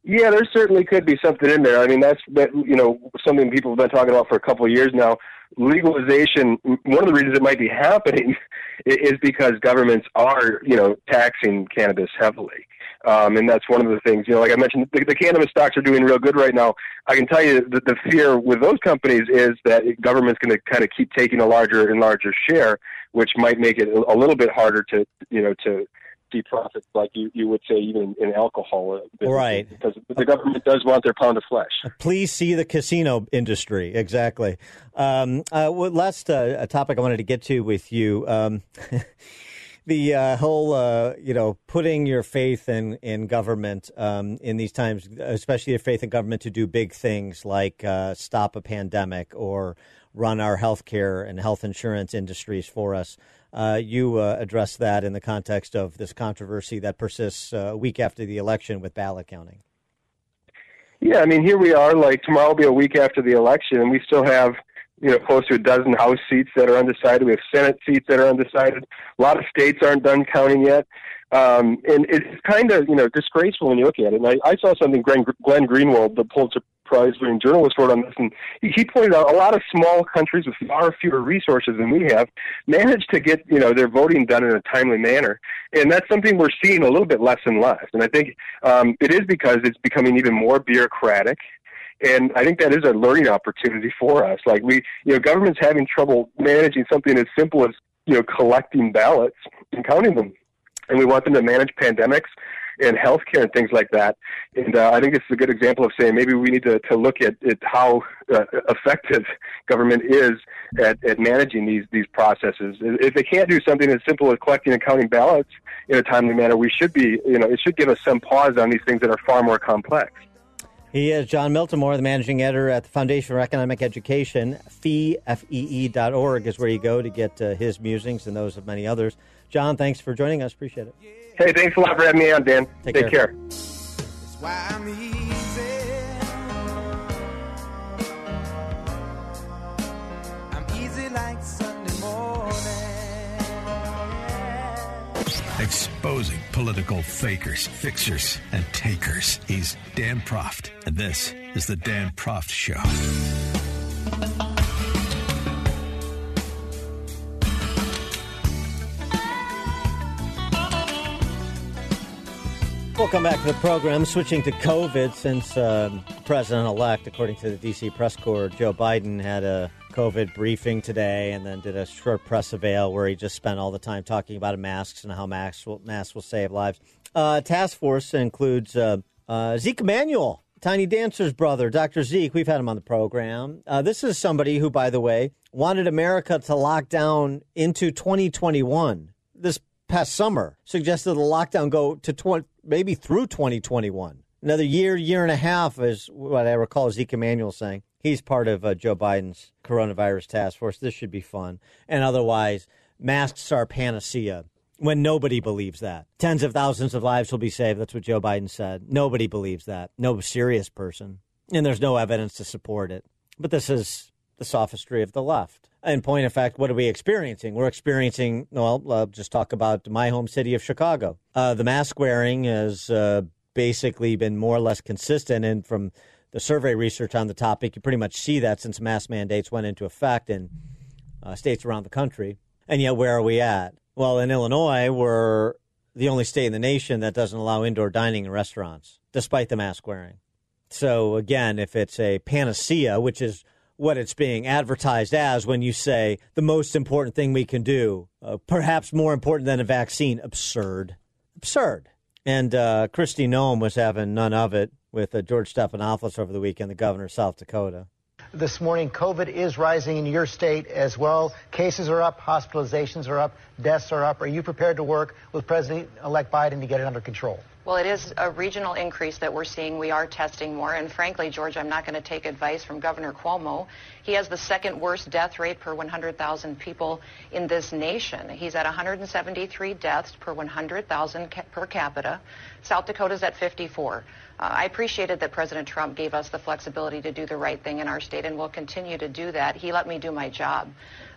Speaker 20: Yeah, there certainly could be something in there. I mean, that's that you know something people have been talking about for a couple of years now. Legalization. One of the reasons it might be happening (laughs) is because governments are you know taxing cannabis heavily. Um, and that's one of the things, you know, like I mentioned, the, the cannabis stocks are doing real good right now. I can tell you that the fear with those companies is that government's going to kind of keep taking a larger and larger share, which might make it a little bit harder to, you know, to see profits like you, you would say even in alcohol.
Speaker 2: Uh, right.
Speaker 20: Because the government does want their pound of flesh.
Speaker 2: Please see the casino industry. Exactly. Um, uh, last uh, a topic I wanted to get to with you. Um, (laughs) the uh, whole, uh, you know, putting your faith in in government um, in these times, especially your faith in government to do big things like uh, stop a pandemic or run our healthcare and health insurance industries for us. Uh, you uh, addressed that in the context of this controversy that persists uh, a week after the election with ballot counting.
Speaker 20: Yeah, I mean, here we are. Like tomorrow will be a week after the election, and we still have you know close to a dozen House seats that are undecided. We have Senate seats that are undecided. A lot of states aren't done counting yet. Um, and it's kind of you know disgraceful when you look at it. And I, I saw something Glenn, Glenn Greenwald, the Pulitzer Prize-winning journalist, wrote on this, and he, he pointed out a lot of small countries with far fewer resources than we have managed to get you know their voting done in a timely manner, and that's something we're seeing a little bit less and less. And I think um, it is because it's becoming even more bureaucratic and I think that is a learning opportunity for us. Like we, you know, government's having trouble managing something as simple as you know collecting ballots and counting them and we want them to manage pandemics and healthcare and things like that. And uh, I think this is a good example of saying maybe we need to, to look at, at how uh, effective government is at, at managing these these processes. If they can't do something as simple as collecting and counting ballots in a timely manner, we should be, you know, it should give us some pause on these things that are far more complex.
Speaker 2: He is Jon Miltimore, the managing editor at the Foundation for Economic Education. Fee, F-E-E.org is where you go to get uh, his musings and those of many others. Jon, thanks for joining us. Appreciate it.
Speaker 20: Hey, thanks a lot for having me on, Dan.
Speaker 2: Take,
Speaker 20: Take care.
Speaker 2: care.
Speaker 1: Exposing political fakers, fixers, and takers. He's Dan Proft, and this is the Dan Proft Show.
Speaker 2: Welcome back to the program. Switching to COVID, since um, President elect, according to the D.C. press corps, Joe Biden had a COVID briefing today and then did a short press avail where he just spent all the time talking about masks and how masks will, masks will save lives. Uh, task force includes uh, uh, Zeke Emanuel, Tiny Dancer's brother, Dr. Zeke. We've had him on the program. Uh, this is somebody who, by the way, wanted America to lock down into 2021. This past summer suggested the lockdown go to 20, maybe through 2021. Another year, year and a half is what I recall Zeke Emanuel saying. He's part of uh, Joe Biden's coronavirus task force. This should be fun. And otherwise, masks are panacea when nobody believes that. Tens of thousands of lives will be saved. That's what Joe Biden said. Nobody believes that. No serious person. And there's no evidence to support it. But this is the sophistry of the left. In point of fact, what are we experiencing? We're experiencing, well, I'll just talk about my home city of Chicago. Uh, the mask wearing has uh, basically been more or less consistent. And from the survey research on the topic, you pretty much see that since mask mandates went into effect in uh, states around the country. And yet, where are we at? Well, in Illinois, we're the only state in the nation that doesn't allow indoor dining in restaurants, despite the mask wearing. So, again, if it's a panacea, which is what it's being advertised as when you say the most important thing we can do, uh, perhaps more important than a vaccine. Absurd. Absurd. And uh, Kristi Noem was having none of it with uh, George Stephanopoulos over the weekend, the governor of South Dakota.
Speaker 21: This morning, COVID is rising in your state as well. Cases are up, hospitalizations are up, deaths are up. Are you prepared to work with President elect Biden to get it under control?
Speaker 22: Well, it is a regional increase that we're seeing. We are testing more. And frankly, George, I'm not going to take advice from Governor Cuomo. He has the second worst death rate per 100,000 people in this nation. He's at 173 deaths per 100,000 ca- per capita. South Dakota's at 54. Uh, I appreciated that President Trump gave us the flexibility to do the right thing in our state, and we'll continue to do that. He let me do my job.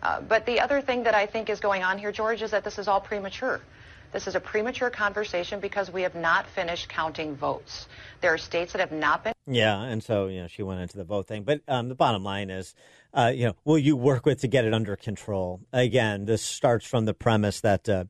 Speaker 22: Uh, but the other thing that I think is going on here, George, is that this is all premature. This is a premature conversation because we have not finished counting votes. There are states that have not been.
Speaker 2: Yeah, and so you know she went into the vote thing, but um, the bottom line is, uh, you know, will you work with to get it under control? Again, this starts from the premise that uh,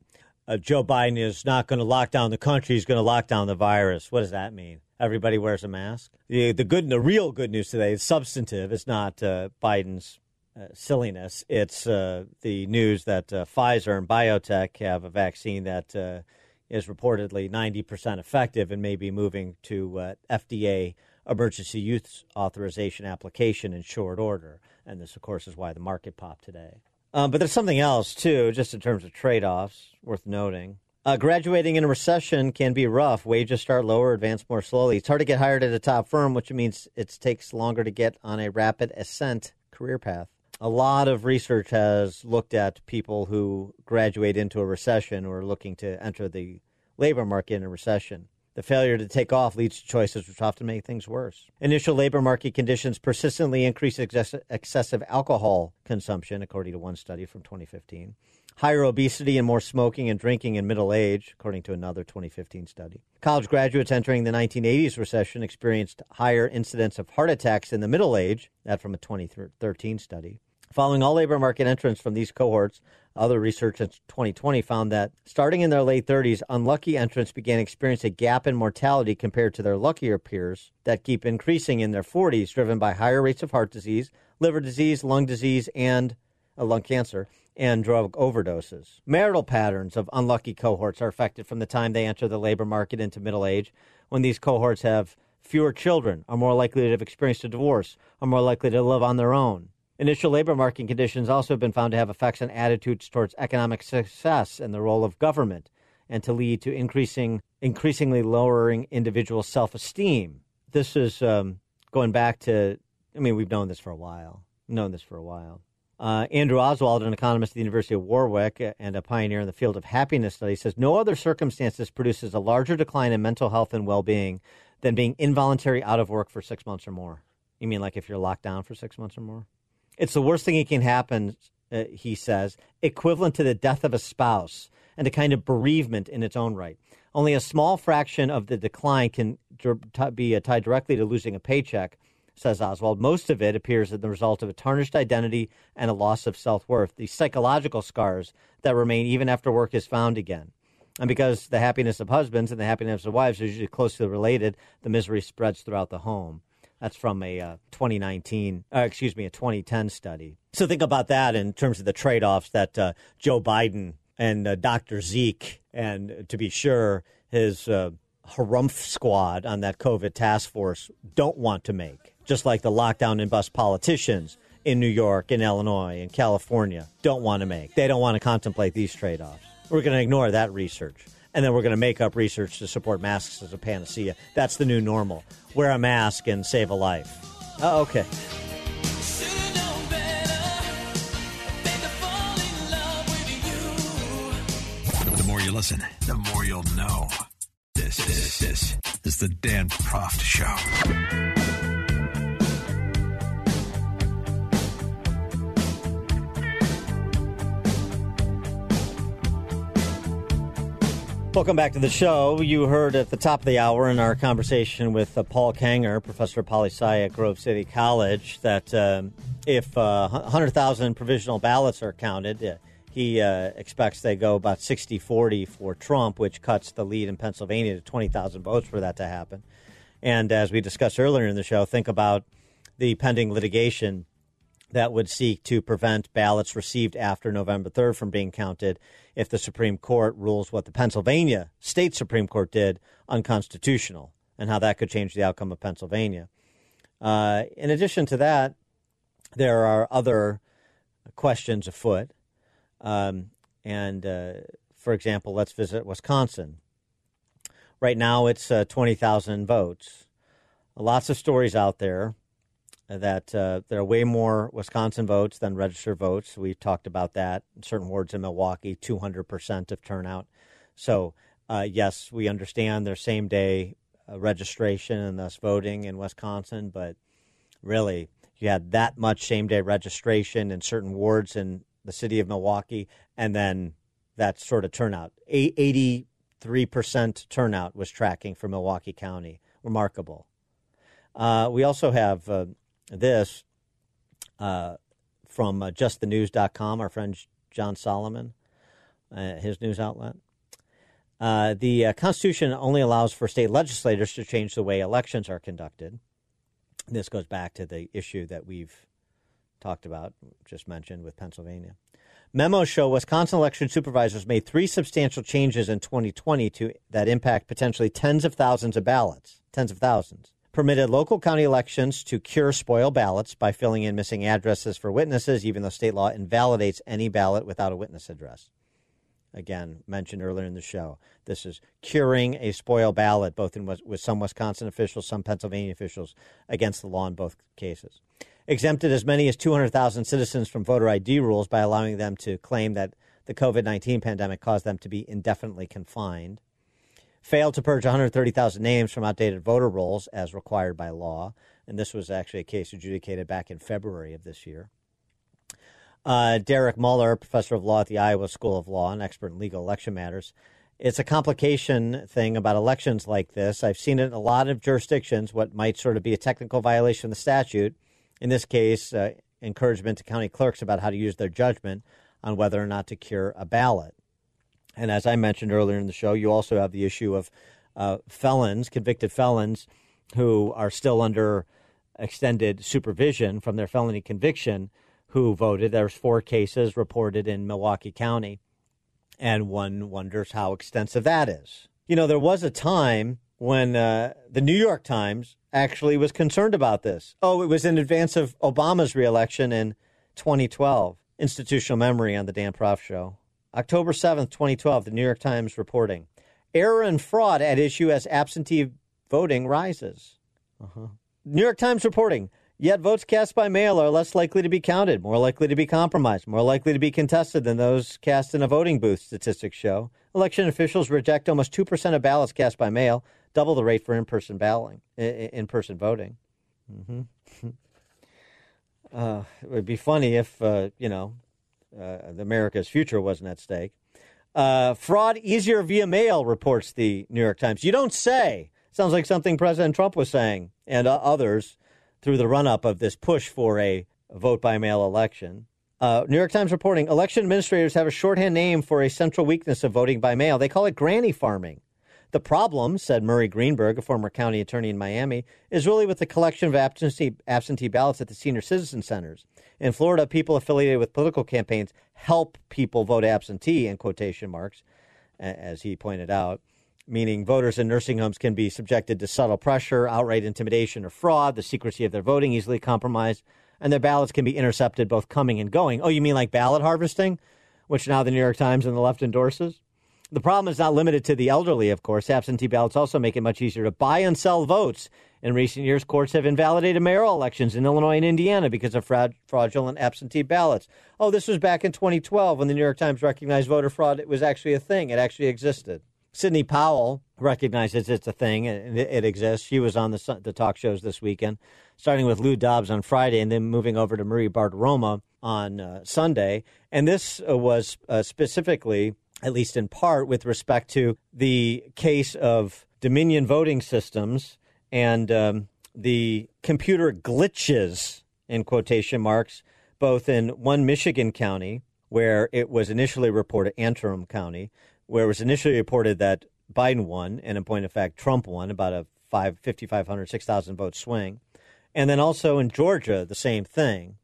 Speaker 2: uh, Joe Biden is not going to lock down the country; he's going to lock down the virus. What does that mean? Everybody wears a mask. The, the good, the real good news today is substantive. It's not uh, Biden's uh, silliness. It's uh, the news that uh, Pfizer and BioNTech have a vaccine that uh, is reportedly 90% effective and may be moving to uh, FDA emergency use authorization application in short order. And this, of course, is why the market popped today. Um, but there's something else, too, just in terms of trade offs worth noting. Graduating in a recession can be rough. Wages start lower, advance more slowly. It's hard to get hired at a top firm, which means it takes longer to get on a rapid ascent career path. A lot of research has looked at people who graduate into a recession or are looking to enter the labor market in a recession. The failure to take off leads to choices which often make things worse. Initial labor market conditions persistently increase excessive alcohol consumption, according to one study from 2015. Higher obesity and more smoking and drinking in middle age, according to another 2015 study. College graduates entering the 1980s recession experienced higher incidence of heart attacks in the middle age, that from a 2013 study. Following all labor market entrants from these cohorts, other research in 2020 found that starting in their late 30s, unlucky entrants began experiencing a gap in mortality compared to their luckier peers that keep increasing in their 40s, driven by higher rates of heart disease, liver disease, lung disease, and uh, lung cancer, and drug overdoses. Marital patterns of unlucky cohorts are affected from the time they enter the labor market into middle age, when these cohorts have fewer children, are more likely to have experienced a divorce, are more likely to live on their own, Initial labor market conditions also have been found to have effects on attitudes towards economic success and the role of government, and to lead to increasing, increasingly lowering individual self esteem. This is um, going back to, I mean, we've known this for a while. We've known this for a while. Uh, Andrew Oswald, an economist at the University of Warwick and a pioneer in the field of happiness studies, says no other circumstances produces a larger decline in mental health and well being than being involuntary out of work for six months or more. You mean like if you're locked down for six months or more? It's the worst thing that can happen, uh, he says, equivalent to the death of a spouse and a kind of bereavement in its own right. Only a small fraction of the decline can be uh, tied directly to losing a paycheck, says Oswald. Most of it appears as the result of a tarnished identity and a loss of self worth, the psychological scars that remain even after work is found again. And because the happiness of husbands and the happiness of wives are usually closely related, the misery spreads throughout the home. That's from a uh, 2019, uh, excuse me, a 2010 study. So think about that in terms of the trade offs that uh, Joe Biden and uh, Dr. Zeke, and to be sure, his uh, harumph squad on that COVID task force don't want to make. Just like the lockdown and bust politicians in New York, in Illinois, in California don't want to make. They don't want to contemplate these trade offs. We're going to ignore that research and then we're going to make up research to support masks as a panacea. That's the new normal. Wear a mask and save a life. Oh, okay.
Speaker 1: The more you listen, the more you'll know. This, this, this is the Dan Proft Show.
Speaker 2: Welcome back to the show. You heard at the top of the hour in our conversation with uh, Paul Kengor, professor of poli sci at Grove City College, that um, if uh, 100,000 provisional ballots are counted, uh, he uh, expects they go about 60 40 for Trump, which cuts the lead in Pennsylvania to 20,000 votes for that to happen. And as we discussed earlier in the show, think about the pending litigation that would seek to prevent ballots received after November 3rd from being counted if the Supreme Court rules what the Pennsylvania State Supreme Court did unconstitutional and how that could change the outcome of Pennsylvania. Uh, in addition to that, there are other questions afoot. Um, and uh, for example, let's visit Wisconsin. Right now, it's uh, 20,000 votes. Lots of stories out there that uh, there are way more Wisconsin votes than registered votes. We've talked about that. In certain wards in Milwaukee, 200% of turnout. So, uh, yes, we understand there's same day uh, registration and thus voting in Wisconsin, but really, you had that much same day registration in certain wards in the city of Milwaukee, and then that sort of turnout. 83% turnout was tracking for Milwaukee County. Remarkable. Uh, we also have uh, this uh, from uh, justthenews.com, our friend John Solomon, uh, his news outlet. Uh, the uh, Constitution only allows for state legislators to change the way elections are conducted. This goes back to the issue that we've talked about, just mentioned with Pennsylvania. Memos show Wisconsin election supervisors made three substantial changes in 2020 to, that impact potentially tens of thousands of ballots, tens of thousands permitted local county elections to cure spoil ballots by filling in missing addresses for witnesses, even though state law invalidates any ballot without a witness address. Again, mentioned earlier in the show. This is curing a spoil ballot, both in, with some Wisconsin officials, some Pennsylvania officials, against the law in both cases. exempted as many as 200,000 citizens from voter ID rules by allowing them to claim that the COVID 19 pandemic caused them to be indefinitely confined, failed to purge 130,000 names from outdated voter rolls as required by law. And this was actually a case adjudicated back in February of this year. Uh, Derek Muller, professor of law at the Iowa School of Law and expert in legal election matters. It's a complication thing about elections like this. I've seen it in a lot of jurisdictions, what might sort of be a technical violation of the statute. In this case, uh, encouragement to county clerks about how to use their judgment on whether or not to cure a ballot. And as I mentioned earlier in the show, you also have the issue of uh, felons, convicted felons, who are still under extended supervision from their felony conviction who voted. There's four cases reported in Milwaukee County, and one wonders how extensive that is. You know, there was a time when uh, the New York Times actually was concerned about this. Oh, it was in advance of Obama's reelection in 2012. Institutional memory on the Dan Proft Show. October 7th, 2012, the New York Times reporting error and fraud at issue as absentee voting rises. Uh-huh. New York Times reporting Yet votes cast by mail are less likely to be counted, more likely to be compromised, more likely to be contested than those cast in a voting booth, statistics show. Election officials reject almost 2% of ballots cast by mail, double the rate for in-person balloting, in-person voting. Mm-hmm. (laughs) uh, it would be funny if, uh, you know, America's future wasn't at stake. Uh, fraud easier via mail, reports the New York Times. You don't say. Sounds like something President Trump was saying and uh, others through the run up of this push for a vote by mail election. Uh, New York Times reporting election administrators have a shorthand name for a central weakness of voting by mail. They call it granny farming. The problem, said Murray Greenberg, a former county attorney in Miami, is really with the collection of absentee, absentee ballots at the senior citizen centers. In Florida, people affiliated with political campaigns help people vote absentee, in quotation marks, as he pointed out meaning voters in nursing homes can be subjected to subtle pressure, outright intimidation, or fraud, the secrecy of their voting easily compromised, and their ballots can be intercepted both coming and going. Oh, you mean like ballot harvesting, which now the New York Times and the left endorses? The problem is not limited to the elderly, of course. Absentee ballots also make it much easier to buy and sell votes. In recent years, courts have invalidated mayoral elections in Illinois and Indiana because of fraud- fraudulent absentee ballots. Oh, this was back in 2012 when the New York Times recognized voter fraud. It was actually a thing, it actually existed. Sidney Powell recognizes it's a thing and it, exists. She was on the, the talk shows this weekend, starting with Lou Dobbs on Friday and then moving over to Maria Bartiromo on uh, Sunday. And this uh, was uh, specifically, at least in part, with respect to the case of Dominion voting systems and um, the computer glitches, in quotation marks, both in one Michigan county where it was initially reported, Antrim County, where it was initially reported that Biden won, and in point of fact, Trump won about a 5, 5,500, 6,000 vote swing. And then also in Georgia, the same thing.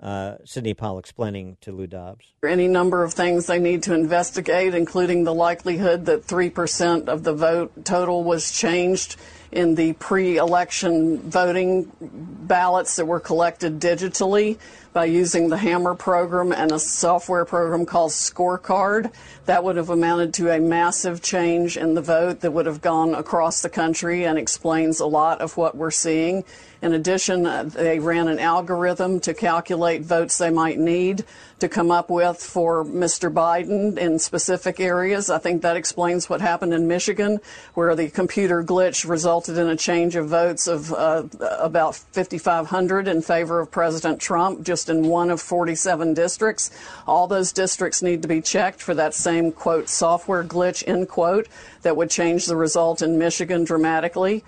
Speaker 2: Uh, Sidney explaining to Lou Dobbs.
Speaker 23: Any number of things they need to investigate, including the likelihood that 3% of the vote total was changed in the pre election voting ballots that were collected digitally by using the Hammer program and a software program called Scorecard. That would have amounted to a massive change in the vote that would have gone across the country and explains a lot of what we're seeing. In addition, uh, they ran an algorithm to calculate votes they might need to come up with for Mr. Biden in specific areas. I think that explains what happened in Michigan, where the computer glitch resulted in a change of votes of uh, about 5,500 in favor of President Trump, just in one of 47 districts. All those districts need to be checked for that same, quote, software glitch, end quote, that would change the result in Michigan dramatically.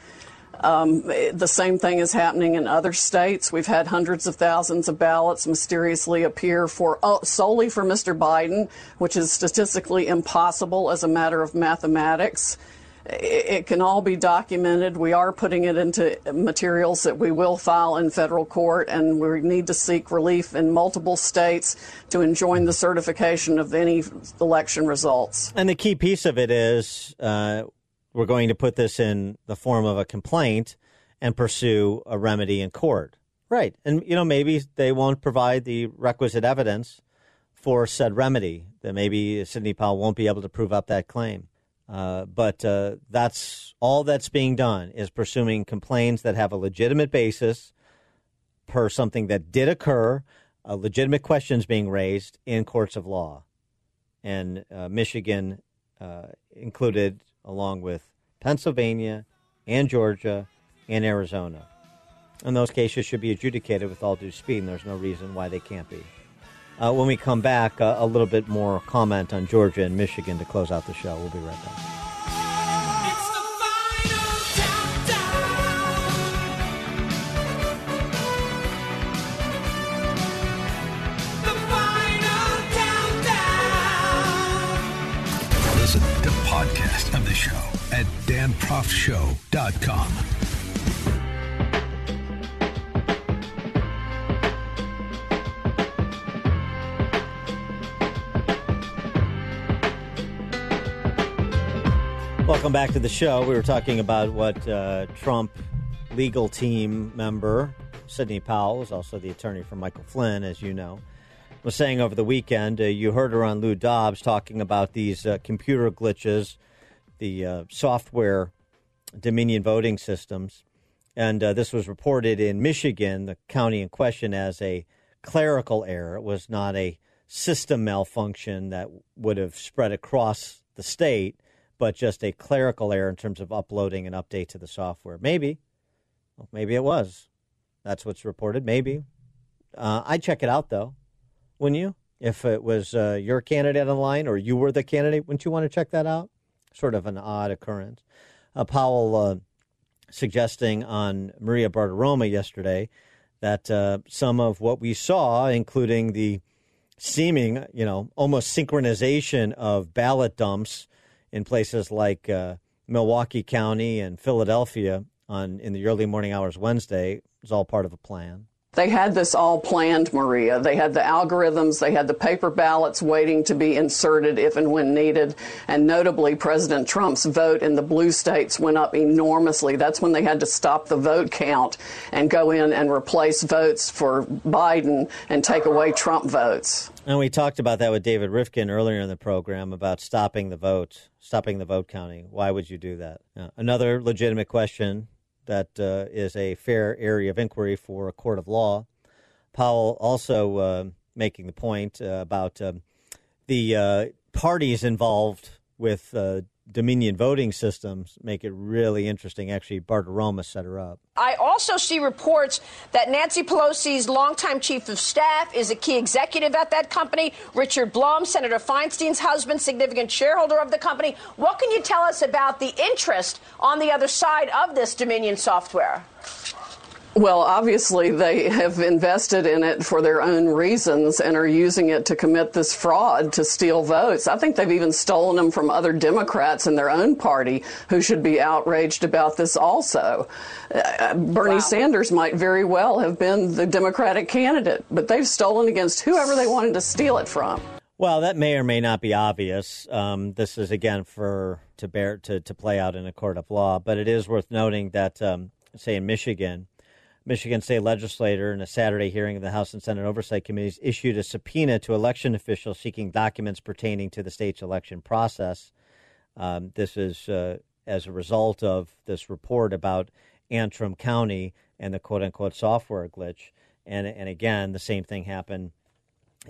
Speaker 23: Um, the same thing is happening in other states. We've had hundreds of thousands of ballots mysteriously appear for uh, solely for Mr. Biden, which is statistically impossible as a matter of mathematics. It can all be documented. We are putting it into materials that we will file in federal court, and we need to seek relief in multiple states to enjoin the certification of any election results.
Speaker 2: And the key piece of it is uh, we're going to put this in the form of a complaint and pursue a remedy in court. Right. And, you know, maybe they won't provide the requisite evidence for said remedy, that maybe Sidney Powell won't be able to prove up that claim. Uh, but uh, that's all that's being done is pursuing complaints that have a legitimate basis, per something that did occur, uh, legitimate questions being raised in courts of law. And uh, Michigan uh, included, along with Pennsylvania and Georgia and Arizona. And those cases should be adjudicated with all due speed, and there's no reason why they can't be. Uh, when we come back, uh, a little bit more comment on Georgia and Michigan to close out the show. We'll be right back.
Speaker 1: Listen to podcast of the show at danproftshow.com.
Speaker 2: Welcome back to the show. We were talking about what uh, Trump legal team member Sidney Powell, who's also the attorney for Michael Flynn, as you know, was saying over the weekend. Uh, you heard her on Lou Dobbs talking about these uh, computer glitches, the uh, software Dominion voting systems. And uh, this was reported in Michigan, the county in question, as a clerical error. It was not a system malfunction that would have spread across the state, but just a clerical error in terms of uploading an update to the software. Maybe. Well, maybe it was. That's what's reported. Maybe. Uh, I'd check it out, though wouldn't you? If it was uh, your candidate on the line or you were the candidate, wouldn't you want to check that out? Sort of an odd occurrence. Uh, Powell uh, suggesting on Maria Bartiromo yesterday that uh, some of what we saw, including the seeming, you know, almost synchronization of ballot dumps in places like uh, Milwaukee County and Philadelphia on in the early morning hours Wednesday, was all part of a plan.
Speaker 23: They had this all planned, Maria. They had the algorithms, they had the paper ballots waiting to be inserted if and when needed. And notably, President Trump's vote in the blue states went up enormously. That's when they had to stop the vote count and go in and replace votes for Biden and take away Trump votes.
Speaker 2: And we talked about that with David Rivkin earlier in the program about stopping the vote, stopping the vote counting. Why would you do that? Another legitimate question that uh, is a fair area of inquiry for a court of law. Powell also uh, making the point uh, about um, the uh, parties involved with uh, Dominion voting systems make it really interesting. Actually, Bartiromo set her up.
Speaker 24: I also see reports that Nancy Pelosi's longtime chief of staff is a key executive at that company. Richard Blum, Senator Feinstein's husband, significant shareholder of the company. What can you tell us about the interest on the other side of this Dominion software?
Speaker 23: Well, obviously, they have invested in it for their own reasons and are using it to commit this fraud to steal votes. I think they've even stolen them from other Democrats in their own party who should be outraged about this also. Uh, Bernie wow. Sanders might very well have been the Democratic candidate, but they've stolen against whoever they wanted to steal it from.
Speaker 2: Well, that may or may not be obvious. Um, this is again for to bear to, to play out in a court of law, but it is worth noting that, um, say in Michigan, Michigan State legislator in a Saturday hearing of the House and Senate Oversight Committees issued a subpoena to election officials seeking documents pertaining to the state's election process. Um, this is uh, as a result of this report about Antrim County and the quote unquote software glitch. And, and again, the same thing happened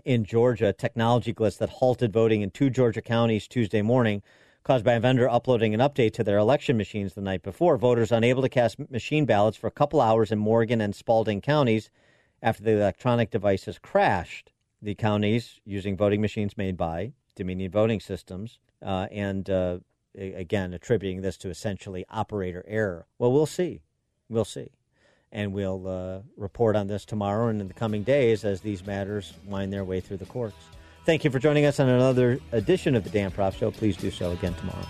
Speaker 2: in Georgia. Technology glitch that halted voting in two Georgia counties Tuesday morning caused by a vendor uploading an update to their election machines the night before. Voters unable to cast machine ballots for a couple hours in Morgan and Spalding counties after the electronic devices crashed. The counties using voting machines made by Dominion Voting Systems, uh, and uh, again attributing this to essentially operator error. Well, we'll see. We'll see. And we'll uh, report on this tomorrow and in the coming days as these matters wind their way through the courts. Thank you for joining us on another edition of the Dan Proft Show. Please do so again tomorrow.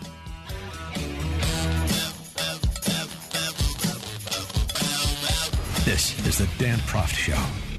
Speaker 1: This is the Dan Proft Show.